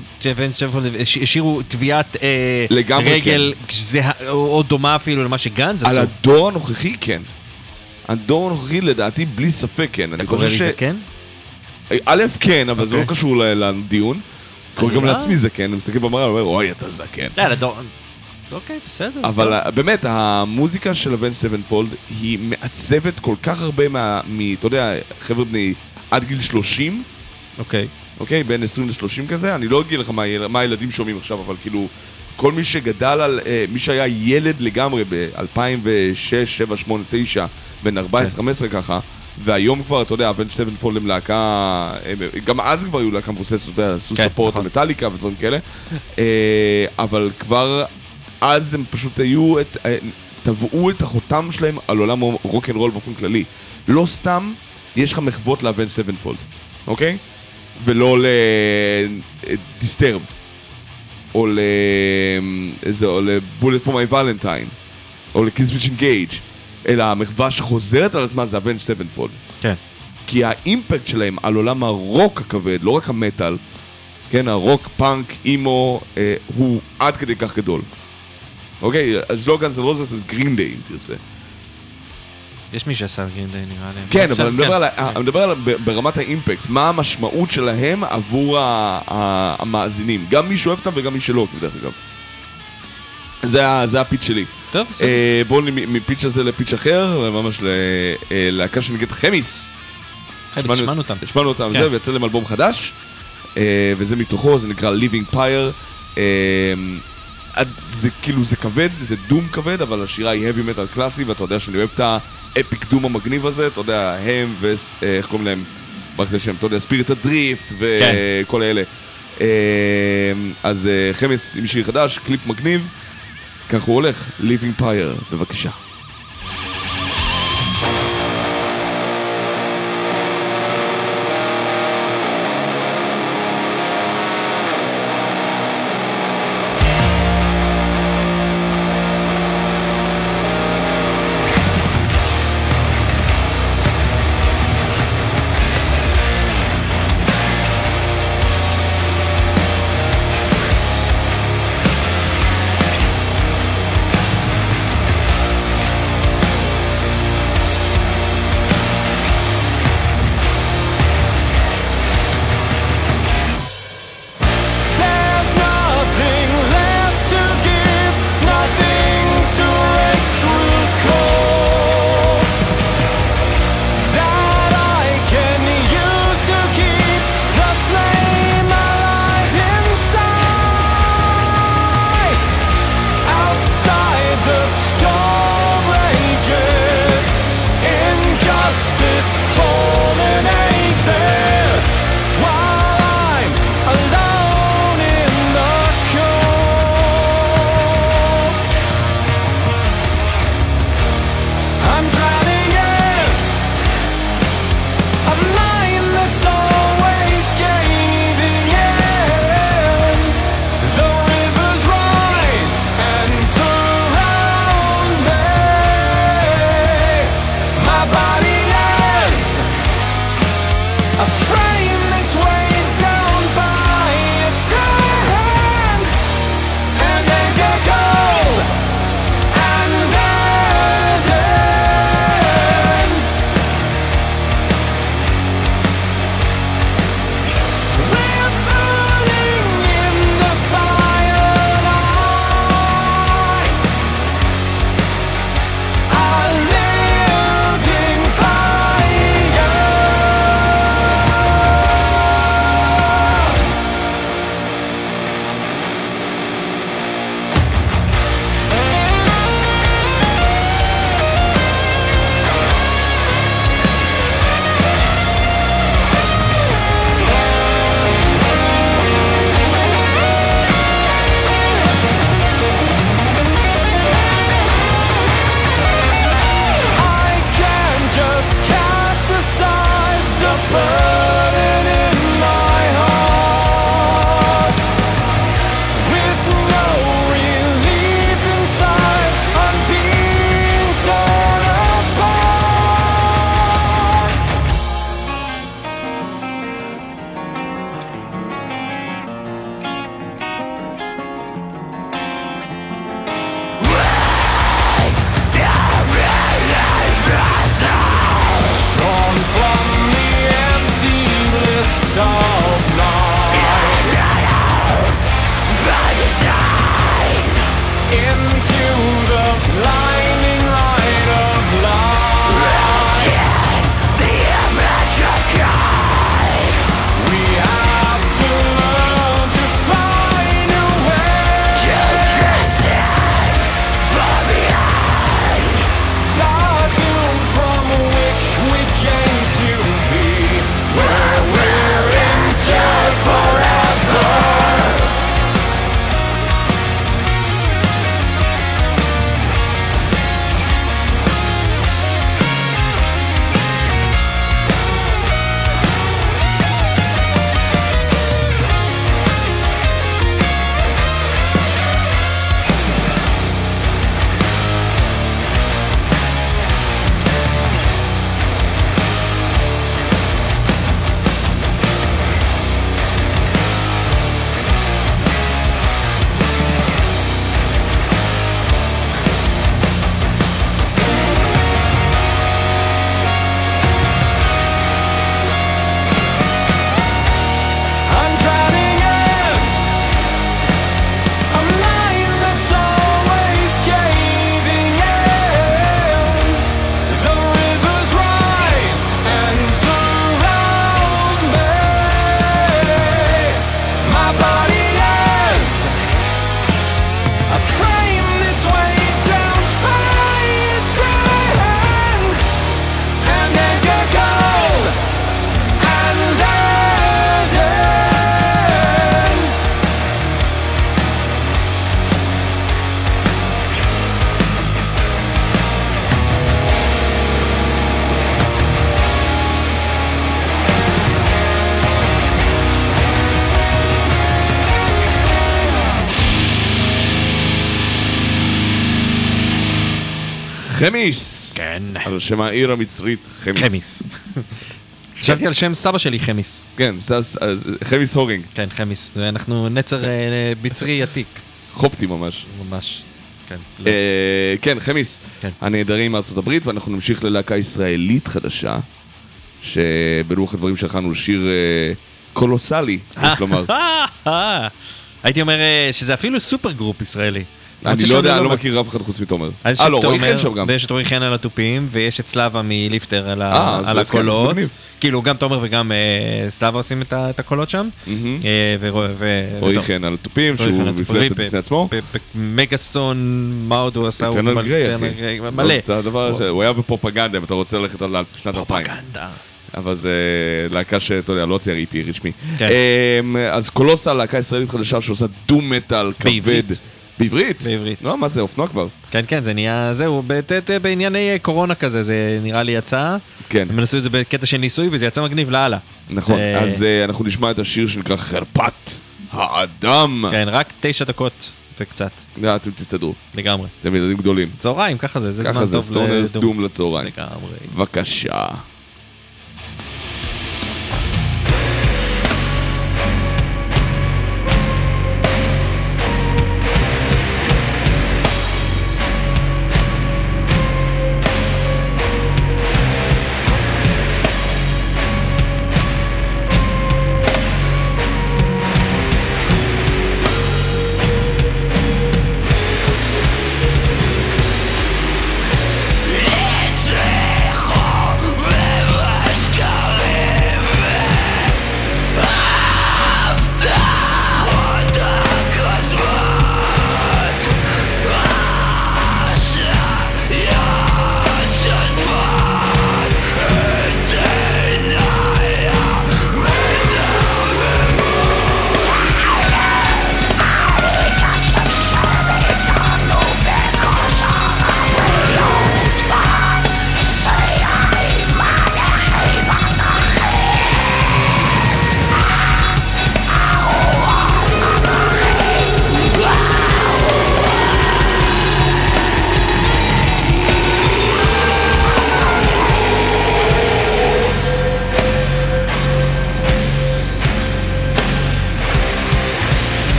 השאירו טביעת אה, רגל זהה, או או דומה אפילו למה ש Guns N' Roses עשו. הדור הנוכחי כן. הדור הנוכחי לדעתי בלי ספק כן. אתה קורא ש... זקן? א', כן, אבל זה לא אוקיי. קשור לדיון. קורא גם לא- לעצמי זקן, אני מסתכל במראה, אני אומר, אוי, אתה זקן. לא, לדור... אוקיי, בסדר. אבל באמת, המוזיקה של Avenged Sevenfold היא מעצבת כל כך הרבה מה... אתה יודע, חבר'ה בני עד גיל 30, אוקיי. אוקיי? בין 20 ל-30 כזה, אני לא אגיד לך מה, הילד- מה הילדים שומעים עכשיו, אבל כאילו, כל מי שגדל על... אה, מי שהיה ילד לגמרי ב-2006, 7, 8, 9, בין 14, 15 ככה, והיום כבר, אתה יודע, Avenged Sevenfold הם להקה... גם אז כבר היו להקה מבוססת, אתה יודע, עשו כן, support נכון. למטאליקה ודברים כאלה, אה, אבל כבר אז הם פשוט היו... את, אה, טבעו את החותם שלהם על עולם rock and roll באופן כללי. לא סתם יש לך מחוות ל Avenged Sevenfold, אוקיי? ולא ל Disturbed. או ל... איזה... או ל Bullet for My Valentine. או ל Killswitch Engage. אלא המחווה שחוזרת על עצמה זה Avenged Sevenfold. כן. כי ה impact שלהם על עולם הרוק הכבד, לא רק המטאל, כן, הרוק, פאנק, אימו, אה, הוא עד כדי כך גדול. אוקיי, אז לא Guns N' Roses, אז Green Day, אם תרצה. יש מי שעשה גרינדיי נראה לי. כן, אבל אני מדבר על ה- כן. אני מדבר על ברמת האימפקט, מה המשמעות שלהם עבור המאזינים. גם מי שאוהב אותם וגם מי שלא, דרך אגב. זה זה הפיץ' שלי. טוב, בסדר. אה, בואו נ- מפיץ' הזה לפיץ' אחר, ממש ללהקה שנקראת חמיס. שמענו אותם. השמענו אותם, כן. זה, ויצא להם אלבום חדש, אה, וזה מתוכו, זה נקרא Living Pyre. אה, עד- זה כאילו, זה כבד, זה דום כבד, אבל השירה היא heavy metal קלאסי, ואתה יודע שאני אוהב את האפיק דום המגניב הזה, אתה יודע, הם ו... אה, איך קוראים להם? מערכת השם, אתה יודע, ספיריט הדריפט, וכל אלה. אה, אז אה, חמס עם שיר חדש, קליפ מגניב, כך הוא הולך, Living Pyre, בבקשה. חמיס! כן. על שם העיר המצרית, חמיס. חמיס. חשבתי על שם סבא שלי חמיס. כן, אז- חמיס הורינג. כן, חמיס. אנחנו נצר אה, בצרי עתיק. חופטי ממש. ממש. כן. אה, כן, חמיס. כן. הנעדרים מארצות הברית, ואנחנו נמשיך ללהקה ישראלית חדשה, שבלוח הדברים שלחנו לשיר אה, קולוסלי, יש לומר. הייתי אומר אה, שזה אפילו סופר גרופ ישראלי. למרות אני שיש לא יודע, אני לא מכיר אף אחד חוץ מתומר. אה, לא, רועי חן שם גם. ויש את רועי חן על התופים, ויש את סלאבה מליפטר על. אה, כן, הקולות. כאילו, גם תומר וגם אה, סלאבה עושים את, הקולות שם. אה. רועי. חן על תופים, רועי חן שהוא מפלצת תופים, בפני עצמו. מגאסון, מה עוד הוא עשה? מלא- גריי, אחי. גריי, מלא. זה הדבר, הוא היה בפרופגנדה, אם אתה רוצה ללכת על שנת 2000. פרופגנדה. אבל זה להקה שאתה יודע, לא הוציאה איפי רשמי. כן. אמ, אז קולוסה, להקה ישראלית חדשה שעושה דום מטאל כבד. בעברית. בעברית? לא, מה זה, אופנוע כבר. כן, כן, זה נהיה, זהו, ת- בענייני קורונה כזה, זה נראה לי יצא. כן, הם עשו את זה בקטע של ניסוי וזה יצא מגניב לאללה. נכון. אה, אז אה, אנחנו נשמע את השיר שנקרא חרפת האדם. כן, רק תשע דקות וקצת, אה, אתם תסתדרו, לגמרי. אתם ילדים גדולים. צהריים, ככה זה, זה ככה זמן זה, טוב סטונרס לדום. דום לצהריים. לגמרי. בבקשה.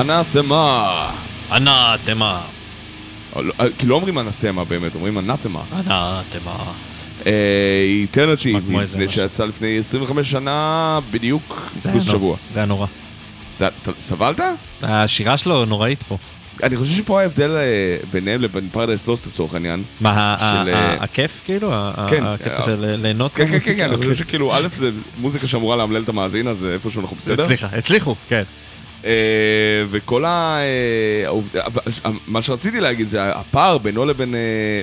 אנתמה. אנתמה. כי לא אומרים אנתמה באמת, אומרים אנתמה. אנתמה. איטרנטי. שיצא לפני 25 שנה בדיוק, פלוס. שבוע. זה היה נורא. סבלת? השירה שלו נוראית פה. אני חושב שפה ההבדל אה, ביניהם לבין פרדס לוסט לצורך העניין. מה, אה, הכיף כאילו? כן, הקטע אה, של ליהנות כן, כן, כן? כן, אני חושב שכאילו, א', זה מוזיקה שאמורה לאמלל את המאזין, אז איפשהו אנחנו בסדר. סליחה, הצליחו, כן. אה, וכל ה... אה, מה שרציתי להגיד זה הפער בינו לבין אה,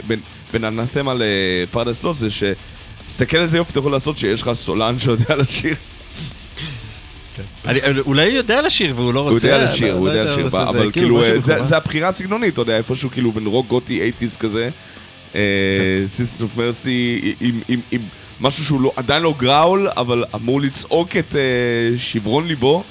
בין- בין אנתמה לפרדס לוסט זה שתסתכל איזה יופי אתה יכול לעשות שיש לך סולן שיודע לשיר. אני- אולי הוא יודע לשיר והוא לא הוא רוצה... יודע לשיר, לא- הוא יודע הוא לשיר, עושה זה, אבל כאילו אה, זה- הבחירה הסגנונית, אתה יודע, איפשהו כאילו בין רוק גותי 80's כזה, Sisters of Mercy עם- משהו שהוא לא- עדיין לא growl, אבל אמור לצעוק את שברון ליבו,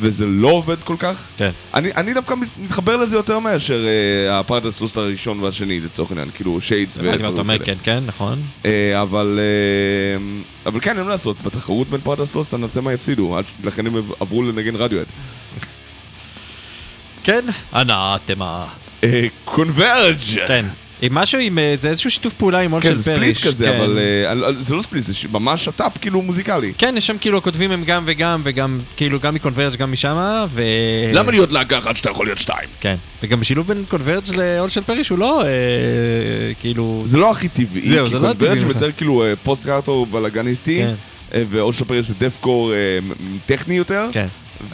וזה לא עובד כל כך. כן. אני, אני דווקא מת- מתחבר לזה יותר מאשר אה, ה Paradise Lost הראשון והשני, לצורך העניין, כאילו Shades מה אתה אומר, כן, כן, נכון. אה, אבל, אה, אבל כן, אין מה לעשות, בתחרות בין Paradise Lost יפסידו, עד- לכן הם עברו לנגן רדיואט. כן, אנתמה. קונברג'! כן. עם משהו עם... אה, זה איזשהו שיתוף פעולה עם אול כן, של זה פריש. ספליט כזה, כן. אבל אה, זה לא ספליט, זה ממש שת"פ כאילו מוזיקלי. כן, יש שם כאילו הכותבים הם גם וגם, וגם, כאילו גם מקונברג' גם משמה, ו... למה להיות להקה אחת שאתה יכול להיות שתיים? כן. וגם בשילוב בין קונברג' לאול של פריש הוא לא, אה, כאילו... זה לא הכי טבעי, זהו, כי זה לא קונברג' הם. יותר כאילו אה, פוסט קארטור בלאגניסטי, כן. אה, ועוד שפריש זה דף קור אה, מ- טכני יותר, כן.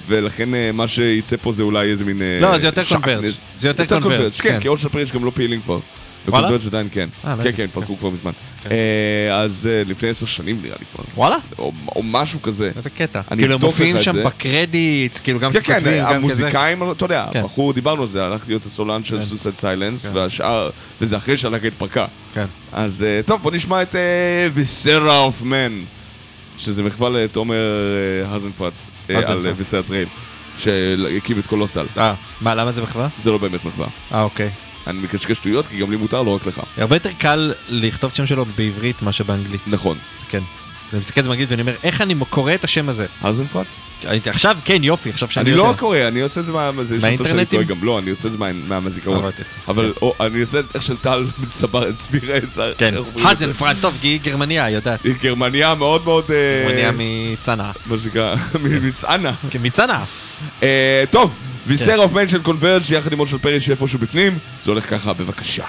ולכן מה שיצא פה זה אולי איזה מין... לא, זה יותר. Converge. זה יותר Converge, כן, כן. כי All Shall Perish גם לא פעילים כבר. וואלה? ו Converge עדיין כן. אה, כן. כן, פרקו כבר מזמן. כן. אה, אז אה, לפני עשר שנים נראה לי כבר. וואלה? או משהו כזה. איזה קטע. אני כאילו הם מופיעים שם. ב credits, כאילו גם כן, כן, ככותבים, גם כזה. המוזיקאים, אתה יודע, כן. הבחור, דיברנו על זה, הלך להיות הסולן של כן. Suicide Silence, כן. והשאר, וזה אחרי שהלהקה התפרקה. כן. אז טוב, בוא נשמע את Viscera of Man, שזה מחווה לתומר האזנפרץ. על Viscera Trail, שהקים את קולוסל. אה, מה, למה זה מחווה? זה לא באמת מחווה. אה, אוקיי. אני מקשקש שטויות, כי גם לי מותר, לא רק לך. הרבה יותר קל לכתוב את השם שלו בעברית מאשר באנגלית. נכון. כן. אני מסתכל על זה באנגלית ואני אומר, איך אני קורא את השם הזה? האזנפרץ? הייתי- עכשיו, כן, יופי, עכשיו שאני אני יודע. לא קורא, אני עושה את זה מהאינטרנטים? גם לא, אני עושה את זה מה- מהזיכרון. אבל או, אני עושה את איך של טל את זה. כן, את זה? האזנפרנט, טוב, כי היא גרמניה, יודעת. היא גרמניה מאוד מאוד... אה, גרמניה מצנעא. מה שנקרא, מצענה. כן, מצנעא. אה, טוב, ויסר אוף מיין של קונברג' יחד עם עוד של פריש איפשהו בפנים, זה הולך ככה, בבקשה.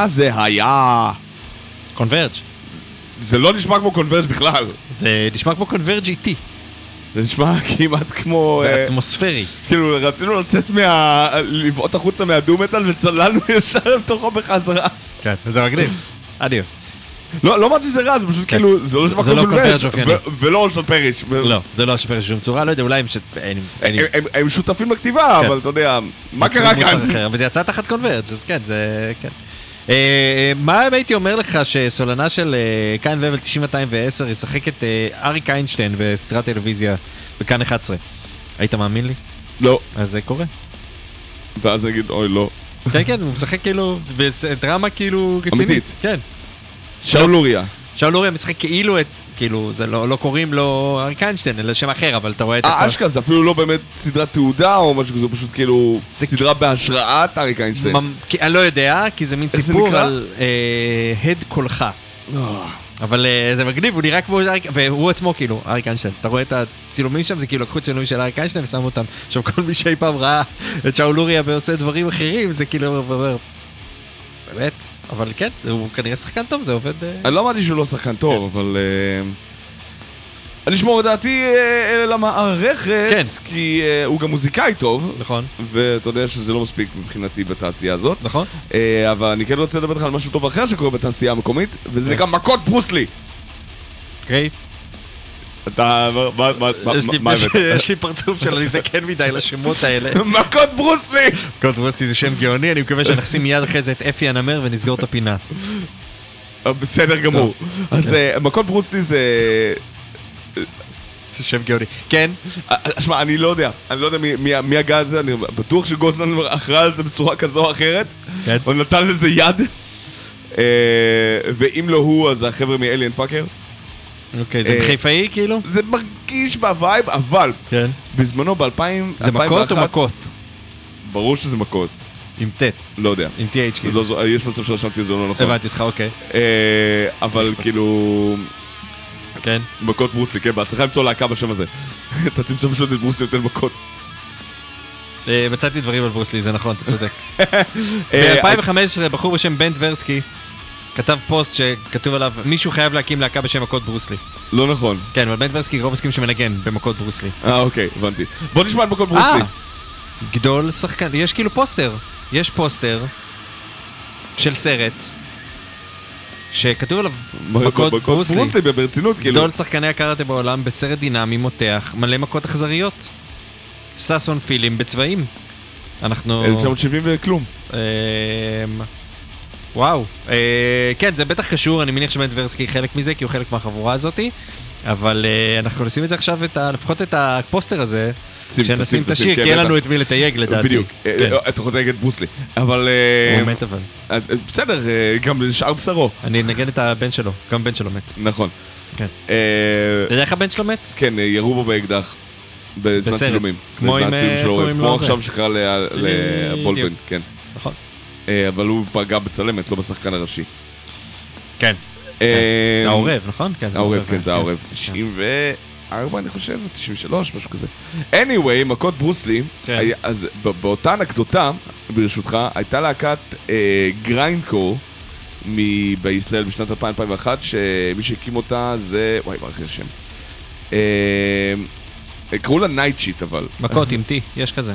מה זה היה? קונברג'. זה לא נשמע כמו קונברג' בכלל. זה נשמע כמו קונברג' איטי, זה נשמע כמעט כמו... אה, ואטמוספרי. כאילו, רצינו לצאת מה... לבעוט החוצה מהדו-מטאל וצללנו ישר לתוכו בחזרה. כן, זה מגניב. אני אוהב. לא, לא אמרתי שזה רע, זה פשוט כן. כאילו, זה לא נשמע זה כמו לא קונברג'. ו- ולא אולשון פריש. לא, זה לא שפר בשום צורה, לא יודע, אולי הם ש... הם- שותפים לכתיבה, כן. אבל אתה יודע, מה קרה כאן? אחר, אבל זה יצא תחת קונברג', אז כן, זה... כן. אה, מה אם הייתי אומר לך שסולנה של אה, כאן ובל 9210 ישחק את אה, אריק איינשטיין בסדרת טלוויזיה בכאן 11? היית מאמין לי? לא, אז זה קורה. ואז נגיד, אוי, לא. כן, כן, הוא משחק כאילו בדרמה כאילו רצינית. אמיתית. כן. שאול לוריה. שאול לוריה משחק כאילו את, כאילו, זה לא, לא קוראים לו אריק איינשטיין, אלא שם אחר, אבל אתה רואה את אה, הכל. אשכרה, זה אפילו לא באמת סדרת תעודה או משהו כזה, זה פשוט כאילו סדרה בהשראת אריק איינשטיין. אני לא יודע, כי זה מין זה סיפור? על אה, הד קולך. אבל אה, זה מגניב, הוא נראה כמו אריק, והוא עצמו כאילו, אריק איינשטיין. אתה רואה את הצילומים שם, זה כאילו לקחו צילומים של אריק איינשטיין ושמו אותם. עכשיו כל מי שאי פעם ראה את שאול לוריה ועושה דברים אחרים, זה כאילו, באמת, אבל כן, הוא כנראה שחקן טוב, זה עובד... אה, אני לא אמרתי שהוא לא שחקן טוב, אבל... אה, אני אשמור את דעתי אה, למערכת, כן. כי הוא גם מוזיקאי טוב, נכון, ואתה יודע שזה לא מספיק מבחינתי בתעשייה הזאת. נכון. אבל אני כן רוצה לדבר איתך על משהו טוב אחר שקורה בתעשייה המקומית, וזה כן. נקרא מכות ברוסלי. אוקיי. אתה... מה- יש לי- מה יש- הבאת? יש לי פרצוף של אני זקן מדי לשמות האלה. מכות ברוסלי! קוד רוסי זה שם גאוני, אני מקווה שנחסים מיד אחרי זה את אפי הנמר ונסגור את הפינה. אה, בסדר גמור. אז אה, מכות ברוסלי זה... זה שם גאוני. כן, אה, שמע, אני לא יודע, אני לא יודע מי- הגה את זה, אני בטוח שגוזלן אחראי על זה בצורה כזו או אחרת. כן. הוא נתן לזה יד. ואם לא הוא, אז החבר'ה מ Alien Fucker. אוקיי, זה אה, חיפאי כאילו? זה מרגיש ב vibe, אבל כן. בזמנו ב-2000... זה מכות או מכות? ברור שזה מכות, עם ט', לא יודע. עם TH כאילו. לא יש מצב שרשמתי את זה לא נכון. הבנתי אותך, אוקיי. אה, אבל כאילו... כן. מכות ברוסלי, כן, בהצלחה למצוא להקה בשם הזה. אתה תמצא פשוט את ברוסלי נותן מכות. אה, מצאתי דברים על ברוסלי, זה נכון, אתה צודק. אה, ב-2015 בחור בשם בנט ורסקי כתב פוסט שכתוב עליו מישהו חייב להקים להקה בשם מכות ברוסלי. לא נכון. כן, אבל בנט ורסקי רוב הסכים שמנגן במכות ברוסלי. אה, אוקיי, הבנתי. בוא נשמע את מכות ברוסלי. אה, גדול שחקן, יש כאילו פוסטר, יש פוסטר של סרט שכתוב עליו מכות ברוסלי. ברוסלי, ברצינות, כאילו. גדול שחקני הקראטה בעולם בסרט דינמי מותח, מלא מכות אכזריות. ששון פילים בצבעים. אנחנו... 1970 וכלום. וואו. אה, כן, זה בטח קשור, אני מניח שבנט ורסקי חלק מזה, כי הוא חלק מהחבורה הזאתי. אבל אה, אנחנו נשים את זה עכשיו, את ה- לפחות את הפוסטר הזה, שים, שנשים את השיר, כן, כי אין. לנו את מי לתייג לדעתי. בדיוק. אה, כן. אה, אתה יכול להגיד ברוסלי. אבל... אה, הוא מת אבל. אה, אה, בסדר, אה, גם לשאר בשרו. אני אנגן את הבן שלו, גם בן שלו מת. נכון. כן. אה, אתה יודע איך הבן שלו מת? כן, אה, ירו בו באקדח. בזמן. צילומים. כמו עם, אה, כמו? עכשיו שקרה ל- לבולדווין, בדיוק. כן. אה, אבל הוא פגע בצלמת, לא בשחקן הראשי. כן. אה, העורב, נכון? כן, זה העורב, כן, זה העורב. 94 אני חושב, 93, משהו כזה. anyway, מכות ברוסלי, כן. אז באותה אנקדוטה, ברשותך, הייתה להקת אה, grindcore מ- בישראל בשנת 2001, שמי שהקים אותה זה, וואי, ברח לי השם. קראו לה Night Shit אבל. מכות עם T, יש כזה.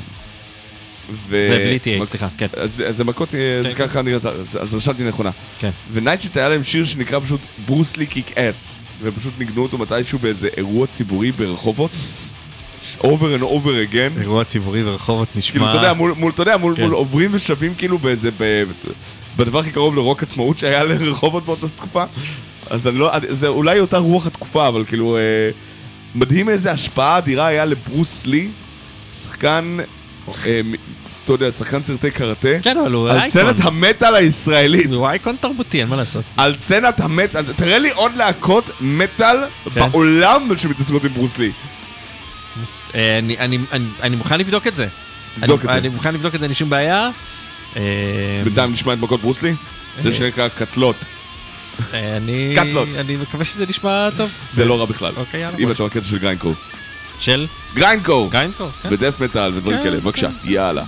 ו- זה בלי TH, מק- סליחה, כן. אז אז זה מכות, אה, זה כן. ככה נראה, אז- אז רשמתי נכונה. כן. ונייטשיט היה להם שיר שנקרא פשוט ברוסלי קיק אס, ופשוט ניגנו אותו מתישהו באיזה אירוע ציבורי ברחובות. over and over again. אירוע ציבורי ברחובות נשמע... כאילו, אתה יודע, מול, מול, אתה יודע, מול, כן. מול עוברים ושבים כאילו באיזה, ב, בדבר הכי קרוב לרוק עצמאות שהיה לרחובות באותה תקופה. אז אני לא, זה אולי אותה רוח התקופה, אבל כאילו, אה, מדהים איזה השפעה אדירה היה לברוס לי, שחקן, אתה יודע, שחקן סרטי קראטה, כן, אבל הוא על אייקון. סצנת המטאל הישראלית. הוא אייקון תרבותי, אין מה לעשות. על סצנת המטאל, תראה לי עוד להקות מטאל כן. בעולם שמתעסקות עם ברוס לי. אה, אני- מוכן לבדוק את זה. תבדוק אני- את זה. אני מוכן לבדוק את זה, אין שום בעיה. אה, בינתיים נשמע את מכות ברוס לי? זה שנקרא קטלות. אה, אני מקווה שזה נשמע טוב. זה לא רע בכלל. אוקיי, יאללה. אם אתה בקטע של גריינקור. של גריינקור! גיינקור, כן. ודף מטאל ודברים כן, כאלה. בבקשה. יאללה.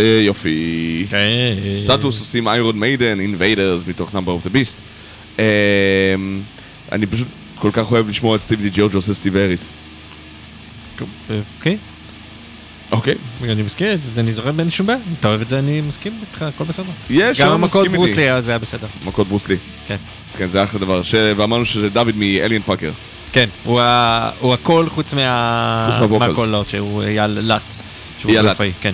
איזה יופי. כן. סטוס עושים Iron Maiden, Invaders, מתוך Number of the Beast. אני פשוט כל כך אוהב לשמוע את סטיב די ג'ורג' עושה Steve Harris. אוקיי, אוקיי? אני מסכים, אני זוכר אין שום בעיה. אם אתה אוהב את זה, אני מסכים איתך, הכל בסדר. יש, גם אני המכות מסכים איתי. ברוסלי, זה היה בסדר. מכות ברוסלי. כן. כן, זה אחלה דבר. ואמרנו שזה דוד מ Alien Fucker. כן, הוא הכל חוץ מה... חוץ מה vocals. מהקולות, שהוא אייל. שהוא אייל. רפאי, כן.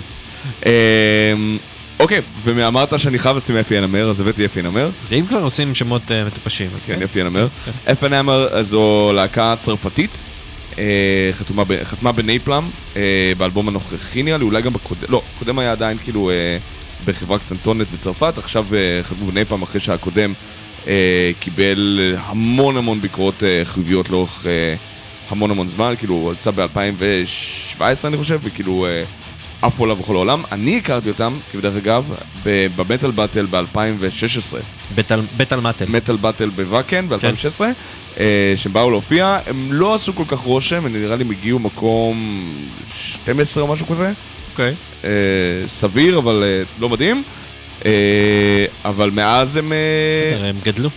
אמ, אוקיי, ואמרת שאני חייב לעצמי אפי הנמר, אז הבאתי אפי הנמר. אם כבר עושים שמות אה, מטופשים, אז כן, אפי הנמר. אפי הנמר זו להקה צרפתית. אה, חתמה בנייפלאם, אה, באלבום הנוכחי נראה לי, אולי גם בקודם, לא, קודם היה עדיין כאילו בחברה קטנטונת בצרפת, עכשיו חתמו בנייפלאם אחרי שהקודם קיבל המון המון ביקורות חיוביות לאורך המון המון זמן, כאילו הוא יצא ב-2017 אני חושב, וכאילו עפו עליו בכל העולם. אני הכרתי אותם, כבדרך אגב, במטאל באטל ב-2016. בטל- מטל. מטאל באטל בוואקן ב-2016, אה, שהם באו להופיע, הם לא עשו כל כך רושם, הם נראה לי הם הגיעו מקום 12 או משהו כזה. אוקיי. אה, סביר, אבל אה, לא מדהים. אבל מאז הם... הם גדלו.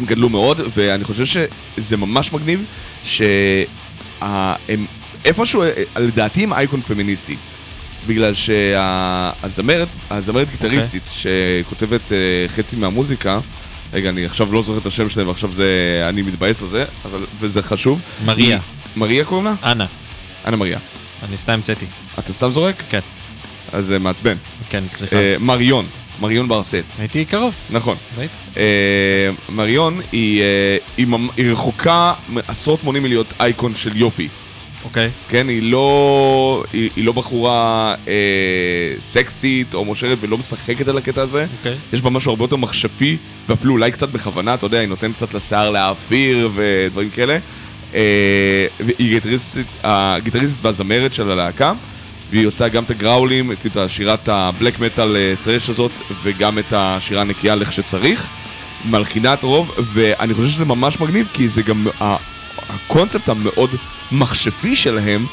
הם גדלו מאוד, ואני חושב שזה ממש מגניב, שהם איפשהו, לדעתי הם אייקון פמיניסטי. בגלל שהזמרת, הזמרת גיטריסטית שכותבת אה, חצי מהמוזיקה, רגע, אני עכשיו לא זוכר את השם שלהם, ועכשיו זה, אני מתבאס לזה, אבל, וזה חשוב. מריה. מריה קוראים לה? אנה. אנה מריה. אני סתם המצאתי. אתה סתם זורק? כן. אז זה מעצבן. כן, סליחה. אה, מריון, מריון ברסט. הייתי קרוב. נכון. ראית? אה, מריון היא, אה, היא, היא רחוקה עשרות מונים מלהיות אייקון של יופי. אוקיי. כן, היא לא, היא, היא לא בחורה אה, סקסית או מושרת ולא משחקת על הקטע הזה. אוקיי. יש בה משהו הרבה יותר מחשבי, ואפילו אולי קצת בכוונה, אתה יודע, היא נותנת קצת לשיער להעביר ודברים כאלה. אה, והיא גיטריסטית, הגיטריסטית והזמרת של הלהקה, והיא עושה גם את הגראולים, את השירת הבלק מטאל טרש הזאת, וגם את השירה הנקייה לך שצריך. מלחינת רוב, ואני חושב שזה ממש מגניב, כי זה גם הקונספט המאוד מחשבי שלהם,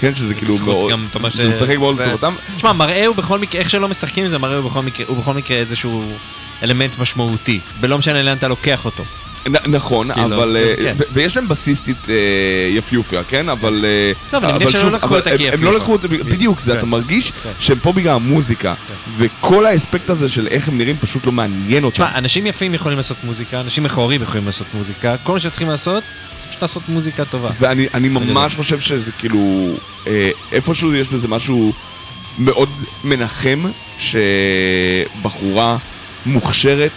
כן, שזה כאילו בזכות מאוד, גם, אתה אומר זה ש- משחק מאוד ו- לטובתם. תשמע, מראה הוא בכל מקרה, איך שלא משחקים עם זה, מראה הוא בכל מקרה, הוא בכל מקרה איזשהו אלמנט משמעותי. ולא משנה לאן אתה לוקח אותו. נכון, כאילו, אבל... אה, כן. ויש להם בסיסטית אה, יפיופיה, כן? אבל... אה, בסדר, אני מניח שלא שוב, לקחו אותה כיפיופה. הם לא לקחו אותה, בדיוק, זה כן. אתה מרגיש כן. שהם פה בגלל המוזיקה. וכל האספקט הזה של איך הם נראים פשוט לא מעניין אותם. אנשים יפים יכולים לעשות מוזיקה, אנשים מכוערים יכולים לעשות מוזיקה, כל מה שצריכים לעשות, פשוט לעשות מוזיקה טובה. ואני אני ממש. חושב שזה כאילו, איפשהו יש בזה משהו מאוד מנחם, שבחורה מוכשרת,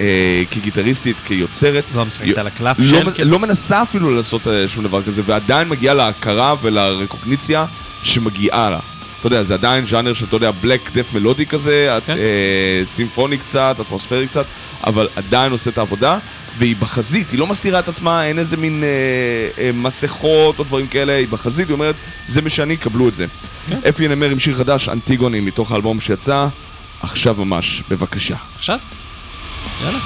אה, כגיטריסטית, כיוצרת, לא משחקת על הקלף לא, של... לא מנסה אפילו לעשות אה, שום דבר כזה, ועדיין מגיעה להכרה ולרקוגניציה שמגיעה לה. אתה יודע, זה עדיין ז'אנר של, אתה יודע, בלק דף מלודי כזה, כן. אה, סימפוני קצת, אטמוספרי קצת, אבל עדיין עושה את העבודה, והיא בחזית, היא לא מסתירה את עצמה, אין איזה מין אה, אה, מסכות או דברים כאלה, היא בחזית, היא אומרת, זה מה שאני, קבלו את זה. כן. אפי נמר עם שיר חדש, אנטיגוני, מתוך האלבום שיצא, עכשיו ממש, בבקשה. עכשיו? יאללה.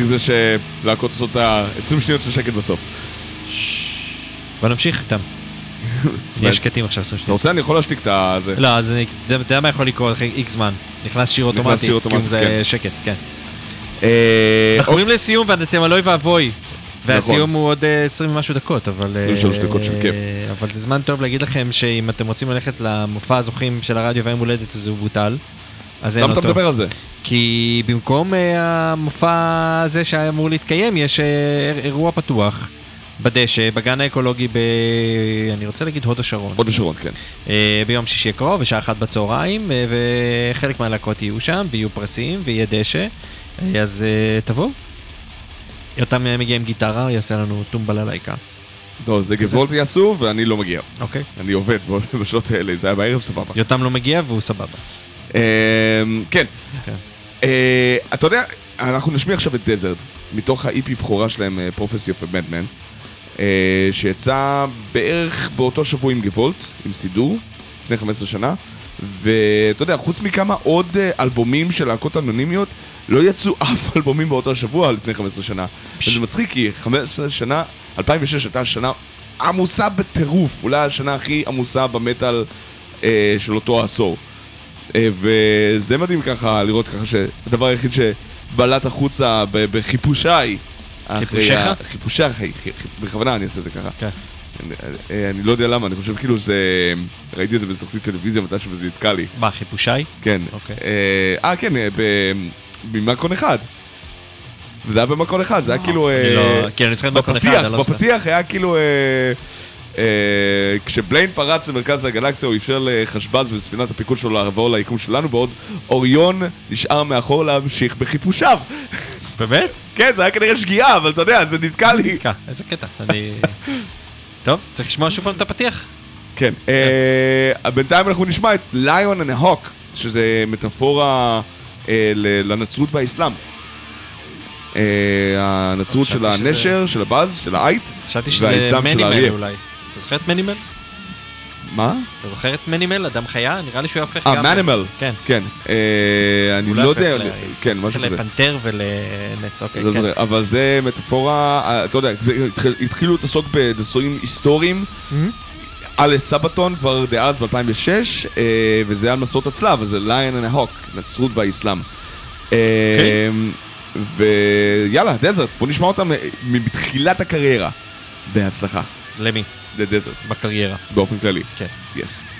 מצחיק זה שלהקות עושות את ה-20 שניות של שקט בסוף. בוא נמשיך איתם. נהיה שקטים עכשיו 20 אתה שניות. רוצה? אני יכול להשתיק את הזה. לא, אז אתה יודע מה יכול לקרות אחרי איקס זמן. נכנס שיר אוטומטי, שיר אוטומטי, כי זה כן. שקט, כן. אה, אנחנו עוברים לסיום ואתם על אוי ואבוי. והסיום נכון. הוא עוד אה, 20 ומשהו דקות, אבל... 23 אה, דקות של כיף. אבל זה זמן טוב להגיד לכם שאם אתם רוצים ללכת למופע הזוכים של הרדיו והיום הולדת הזה הוא בוטל. אז אין למה אתה אותו. מדבר על זה? כי במקום אה, המופע הזה שהיה אמור להתקיים, יש אה, אירוע פתוח בדשא, בגן האקולוגי ב... אני רוצה להגיד הוד השרון. הוד השרון, כן. אה, ביום שישי הקרוב, בשעה אחת בצהריים, אה, וחלק מהלהקות יהיו שם, ויהיו פרסים, ויהיה דשא. אה, אז אה, תבואו. יותם מגיע עם גיטרה, יעשה לנו טומבלה לייקה. לא, זה גבולט יעשו ואני לא מגיע. אוקיי. אני עובד בשעות האלה, אם זה היה בערב, סבבה. יותם לא מגיע והוא סבבה. אמ, כן. כן. אה, אתה יודע, אנחנו נשמיע עכשיו את Desert, מתוך ה-EP בכורה שלהם, Prophecy of Madman, שיצא בערך באותו שבוע עם Gevolt, עם סידור, לפני 15 שנה, ואתה יודע, חוץ מכמה עוד אה, אלבומים של להקות אנונימיות, לא יצאו אף אלבומים באותו שבוע לפני 15 שנה. וזה מצחיק כי 15 שנה, 2006 הייתה שנה עמוסה בטירוף, אולי השנה הכי עמוסה במטאל אה, של אותו העשור. אה, וזה די מדהים ככה לראות ככה שהדבר היחיד שבלט החוצה בחיפושיי. חיפושיך? חיפושיי, חי- חי- בכוונה אני אעשה את זה ככה. כן. אני- אה, אני לא יודע למה, אני חושב כאילו זה... ראיתי את זה באיזה תוכנית טלוויזיה מתישהו וזה נתקע לי. מה, חיפושיי? כן. אוקיי. אה, כן, אה, ב- במקון אחד. וזה היה במקון אחד, זה היה כאילו... אני לא- כן, אני זוכר במקון אחד, בפתיח, אני לא זוכר. בפתיח היה כאילו... אה, כשבליין פרץ למרכז הגלקסיה הוא אפשר לחשבז וספינת הפיקוד שלו לעבור ליקום שלנו, בעוד אוריון נשאר מאחור להמשיך בחיפושיו. באמת? כן, זה היה כנראה שגיאה, אבל אתה יודע, זה נתקע לי. נתקע, איזה קטע. אני... טוב, צריך לשמוע שוב פעם את הפתיח. כן. אה, בינתיים אנחנו נשמע את ליון and Hawk, שזה מטאפורה אה, לנצרות והאסלאם. הנצרות של חשבתי שזה- הנשר, של הבאז, של האייט, חשבתי שזה והאסלאם של מנימל האריה. אולי. אתה זוכר את מנימל? מה? אתה זוכר את מנימל, אדם חיה? נראה לי שהוא היה הופך אה, גם... מנימל. כן. כן. אה, אני לא הופך יודע, כן, משהו כזה. לפנתר ולנץ, אוקיי, לא כן. אבל זה מטאפורה, אה, אתה יודע, התחילו לעסוק בניסויים היסטוריים על סבתון כבר דאז ב-2006, וזה על מסעות הצלב, אז זה ליון and a Hawk, נצרות והאסלאם. אה, ויאללה, דזרט, בוא נשמע אותם אה, מתחילת הקריירה. בהצלחה, למי? לדזרט, בקריירה. באופן כללי. כן. יס. Now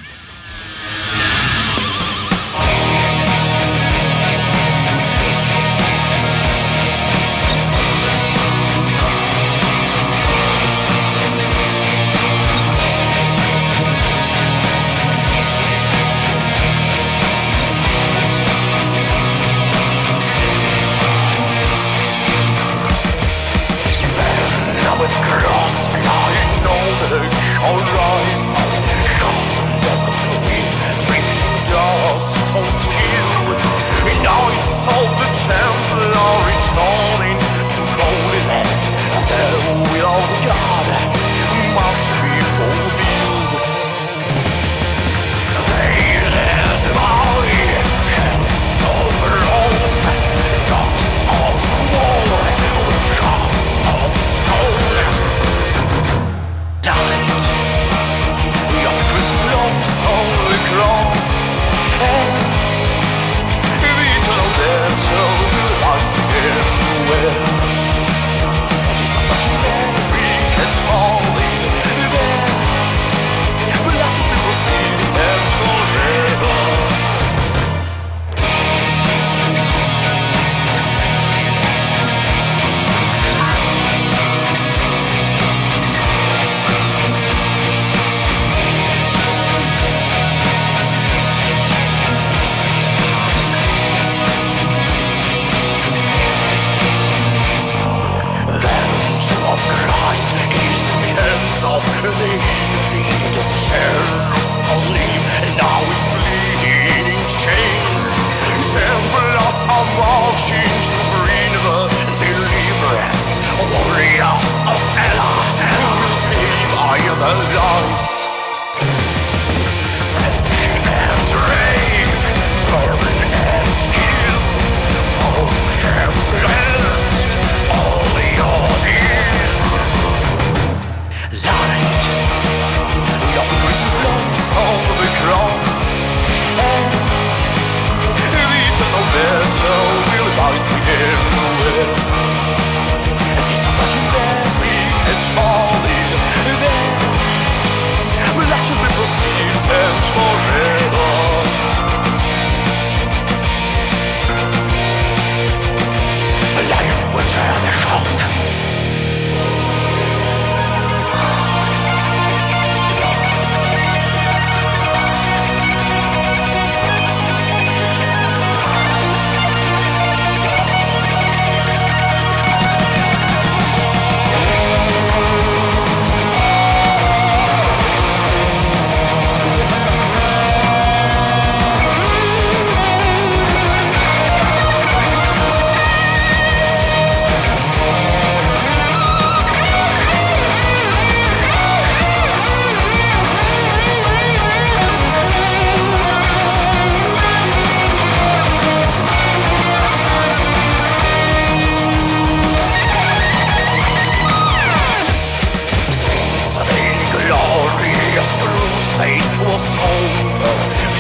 was over.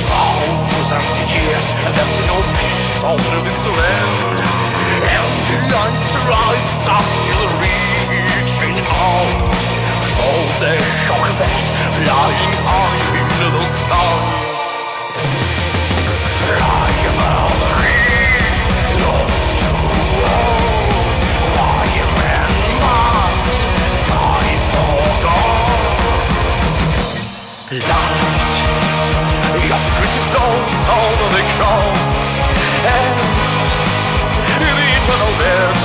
Thousands of years and there's no peace over this land And the ice are still reaching out. For the shock that flying high in the sky. Rise the cross, and the eternal battle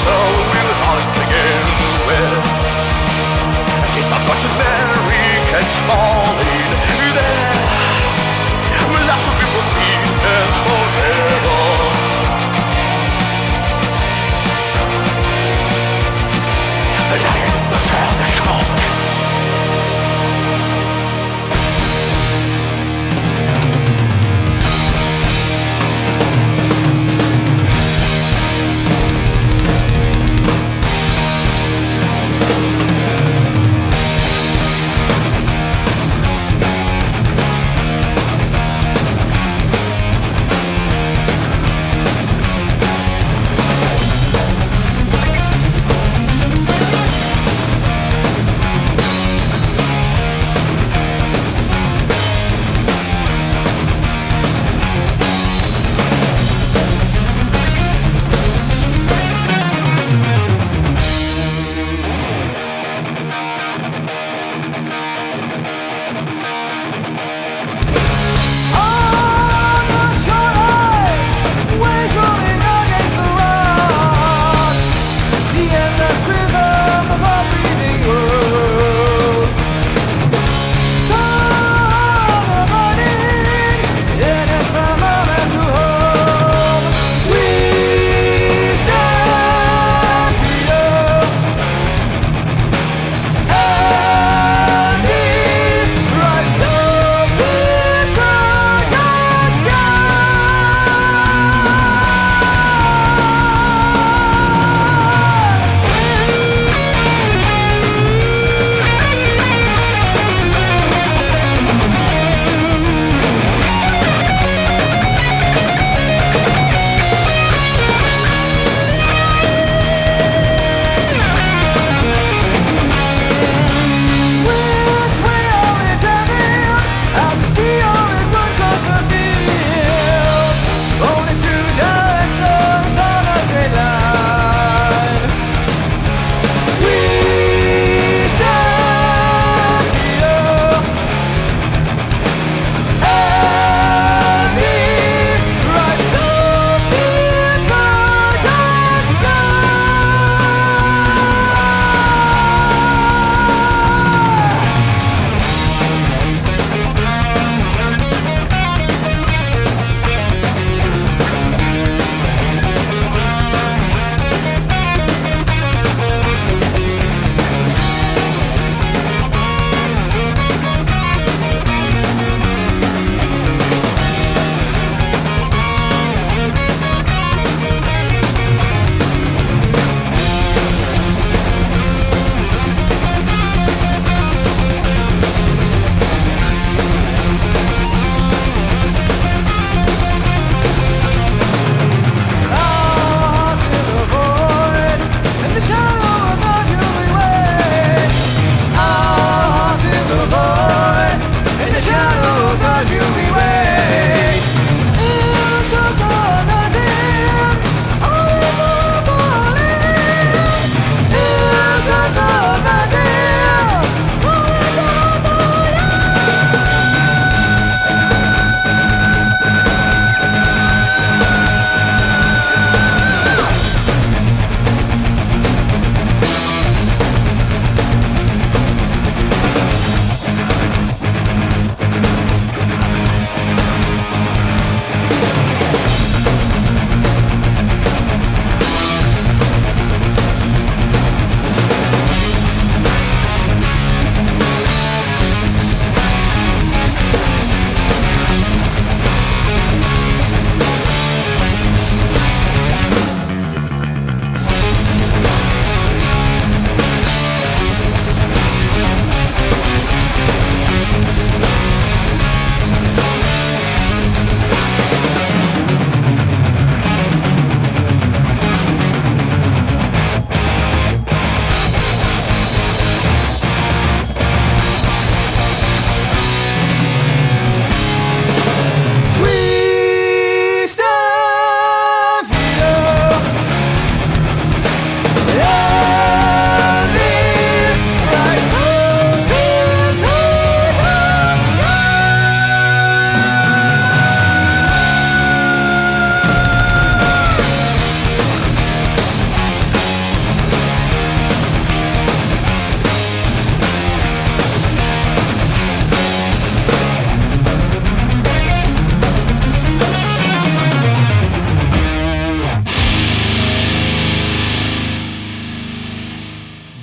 will rise again with Mary and falling there Will and forever. The lion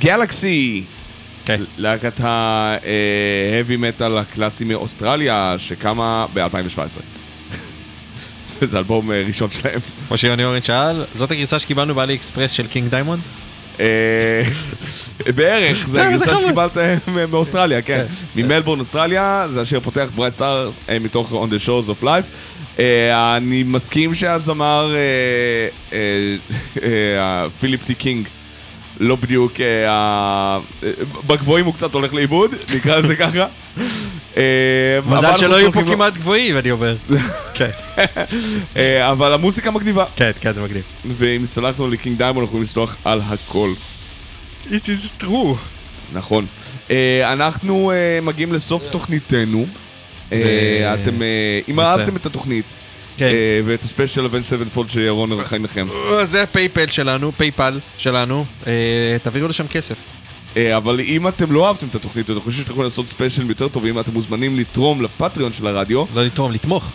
גלקסי. כן. להקת ההאבי מטאל הקלאסי מאוסטרליה, שקמה ב-2017. זה אלבום אה, ראשון שלהם. כמו שיוני אורן שאל, זאת הגרסה שקיבלנו ב AliExpress של קינג דיימונד? אה, בערך, זה זה הגרסה חמוד. שקיבלת מ- מאוסטרליה, כן. ממלבורן, אוסטרליה, זה השיר פותח Bright Star מתוך On the Shore of Life. אה, אני מסכים שהזמר אה, אה, אה, פיליפ טי קינג לא בדיוק, אה, אה, בגבוהים הוא קצת הולך לאיבוד, נקרא לזה ככה. אה, מזל שלא יהיו פה כמעט גבוהים, אני אומר. כן, אבל המוסיקה מגניבה, כן, כן, זה מגניב. ואם סלחנו לקינג דיימון אנחנו יכולים לסלוח על הכל. It is true. נכון. אנחנו מגיעים לסוף תוכניתנו. אתם, אם. אהבתם את התוכנית, כן. אה, ואת הספיישל Avenged Sevenfold שירון ערכה עמכם, אה, זה ה PayPal שלנו, PayPal שלנו, אה, תעבירו לשם כסף. אבל אם אתם לא אהבתם את התוכנית ואתם חושבים שאתם יכולים לעשות ספיישלים יותר טובים, אתם מוזמנים לתרום ל Patreon של הרדיו, לא לתרום, לתמוך.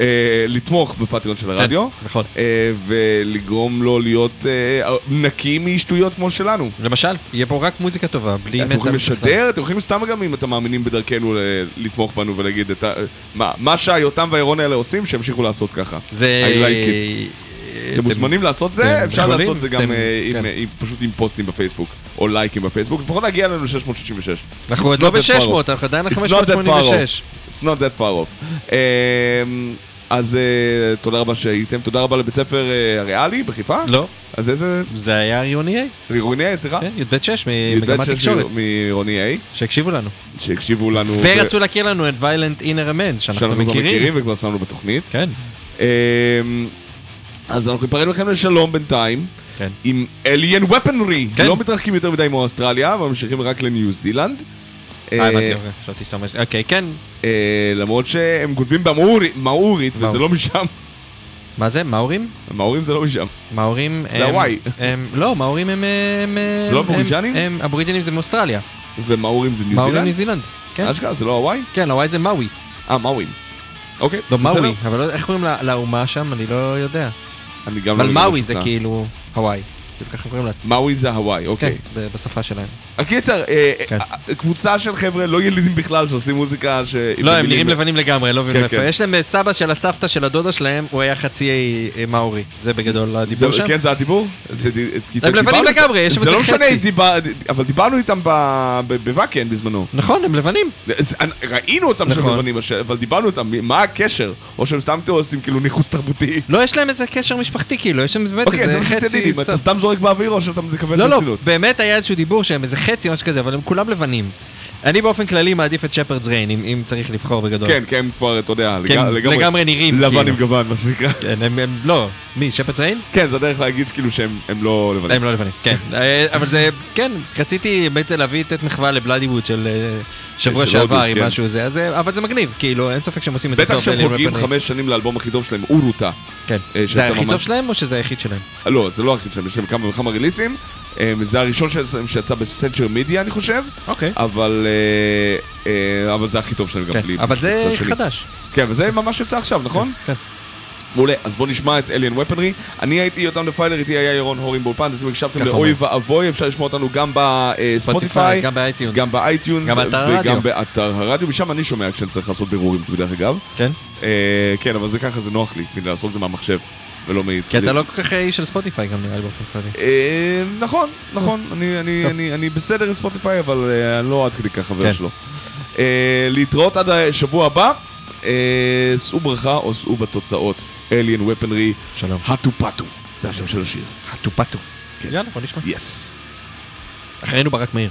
אה, לתמוך ב Patreon של הרדיו, נכון. אה, ולגרום לו להיות אה, נקי משטויות כמו שלנו. למשל, יהיה פה רק מוזיקה טובה, בלי מטאל. אתם יכולים. לשדר, אתם יכולים סתם גם אם אתם מאמינים בדרכנו ל- לתמוך בנו ולהגיד את ה... מה- מה שהיותם והירון האלה עושים, שימשיכו לעשות ככה. זה... אתם מוזמנים לעשות זה, אפשר לעשות זה גם אה, כן. עם- פשוט עם פוסטים בפייסבוק, או לייקים בפייסבוק, לפחות להגיע אלינו ל-666. אנחנו עוד לא ב-600, אנחנו עדיין It's not that far ל-586. off. It's not that far off. אמ, אז אה, תודה רבה שהייתם, תודה רבה לבית ספר אה, הריאלי בחיפה. לא, אז איזה... זה היה עירוני A, עירוני A, סליחה? כן, י"ב 6 י"ב ממגמת שש תקשורת, מעירוני A, שהקשיבו לנו. שהקשיבו לנו. ו- ורצו להכיר לנו את ויילנט אינר אמנס, שאנחנו שאנחנו מכירים. מכירים וכבר שמנו בתוכנית. כן, אמ, אז אנחנו ניפרד מכם לשלום בינתיים. כן. עם אליאן ופנרי. כן. לא מתרחקים יותר מדי מאוסטרליה, אבל ממשיכים רק לניו זילנד. אה, הבנתי, אה, אוקיי, חשבתי שאתה אומר... אוקיי, כן. אה, למרות שהם כותבים במאורית, מאורית, וזה. לא משם. מה זה, מאורים? מאורים זה לא משם. מאורים זה הם... הוואי. הם- לא, מאורים הם... זה לא אבוריג'נים? אבוריג'נים זה מאוסטרליה. ומאורים זה ניו מאורים זילנד? ניו זילנד. כן, אשכרה, זה לא הוואי? כן, הוואי זה מאווי. אה, מאורים. אוקיי. לא. מאווי, אבל איך קוראים לאומה שם? אני לא יודע. אני גם לא אבל מאווי זה. כאילו הוואי. כאילו ככה קוראים לה. מאווי זה הוואי, כן, אוקיי. ב- בשפה שלהם. הקיצר, אה, כן. אה, קבוצה של חבר'ה לא ילידים בכלל שעושים מוזיקה ש... לא, הם נראים לבנים לגמרי, לא מבין כן, מאיפה. כן. יש להם אה, סבא של הסבתא של הדודה שלהם, הוא היה חצי מאורי. זה בגדול הדיבור זה- שם. כן, זה הדיבור? זה- הם לבנים לגמרי, יש שם זה איזה לא משנה חצי. אם. אבל דיברנו איתם בוואקן בזמנו. נכון, הם לבנים. זה- ראינו אותם שהם נכון. לבנים, אבל- דיברנו איתם, מה הקשר? או שהם סתם עושים כאילו ניכוס תרבותי. לא, יש להם איזה קשר משפחתי, כאילו, יש שם באמת אוקיי, זה איזה מה שרציתי חצי... להגיד, אם אתה סתם זורק באוויר או שאתה מקבל לא, לא, ברצינות. באמת היה איזשהו דיבור שהם איזה חצי או משהו כזה, אבל הם כולם לבנים. אני באופן כללי מעדיף את שפרדס ריין, אם אם צריך לבחור בגדול. כן, כן, הם כבר, אתה יודע, כן, לג- לגמרי לגמרי נראים, לבן כאילו. עם גוון, מה שנקרא. כן, הם, הם לא. מי, שפרדס ריין? כן, זה הדרך להגיד כאילו שהם הם לא לבנים. הם לא לבנים, כן. אה, אבל זה, כן, רציתי באמת להביא את מחווה לבלאדי ווד של אה, שבוע שעבר עם כן. משהו זה, אז אבל זה מגניב, כאילו, אין ספק שהם עושים את זה בטח טוב. שהם אליהם חוגגים. חמש שנים לאלבום הכי טוב שלהם, אורוטה. כן. אה, זה הכי טוב שלהם או שזה היחיד שלהם? לא, זה לא היחיד שלהם, יש להם כמה וכמה ריליסים. אה, זה הראשון שלהם שיצא בסנצ'ר מידיה, אני חושב. אוקיי. אבל אה, אבל זה הכי טוב שלהם גם כן, בלי... אבל זה. חדש. כן, וזה ממש יצא עכשיו, נכון? כן. מעולה, אז בואו נשמע את Alien Weaponry. אני הייתי יותם דפיילר, איתי היה ירון הורים באולפן, אתם הקשבתם לאוי ואבוי, אפשר לשמוע אותנו גם ב Spotify, גם ב iTunes. גם ב iTunes, גם באתר הרדיו. וגם באתר הרדיו, משם אני שומע כשאני צריך לעשות בירורים, דרך אגב. כן? אה, כן, אבל זה ככה, זה נוח לי, כדי לעשות את זה מהמחשב, ולא מהנייד. כי אתה לא כל כך איש של Spotify גם נראה לי באופן כללי. אה, נכון, נכון, אני- בסדר עם ספוטיפיי, אבל אה, אני לא עד כדי כך חבר כן. שלו. אה, להתראות עד השבוע הבא, אה, שאו ברכה או שאו בתוצאות. אליאן ופנרי, שלום. הטופטו, זה השם של השיר. הטופטו. יאללה, בוא נשמע. יס. אחרינו ברק מאיר.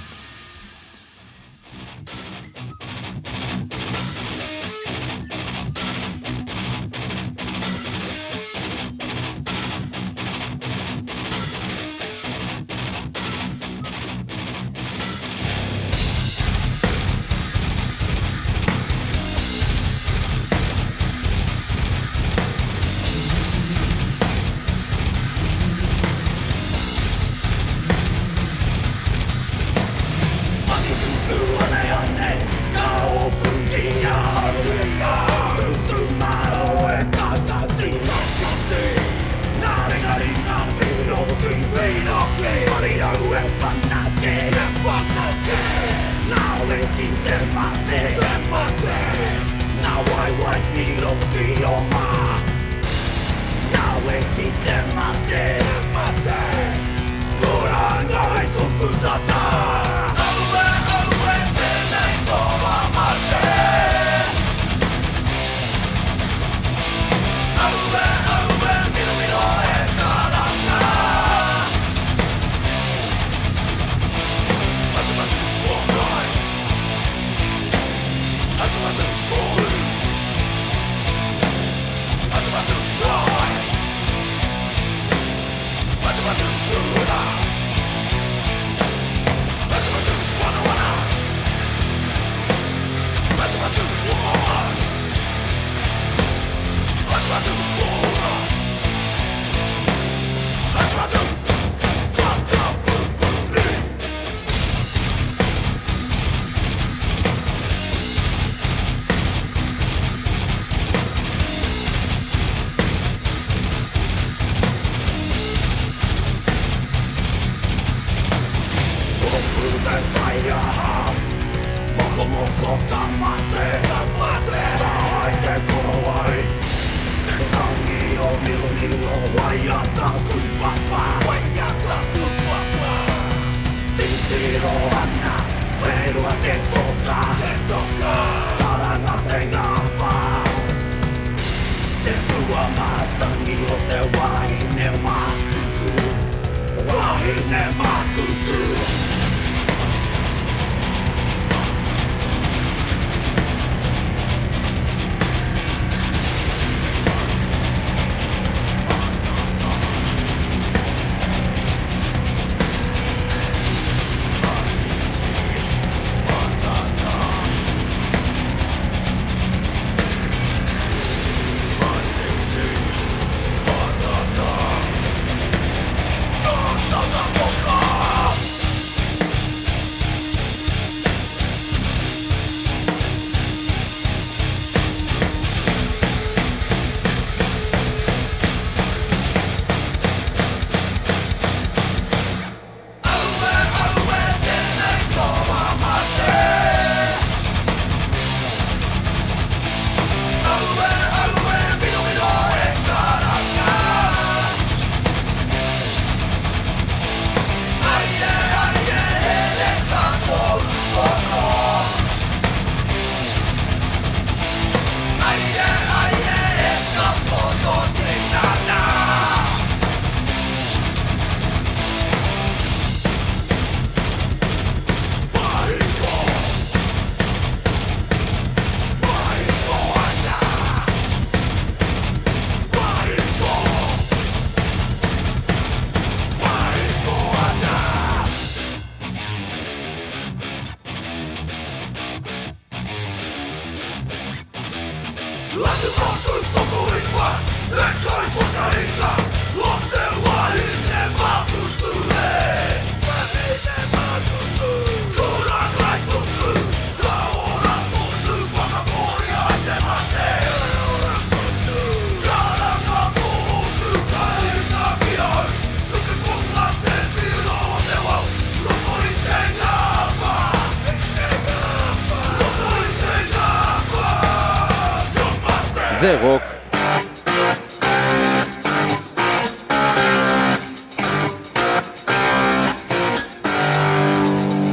זה רוק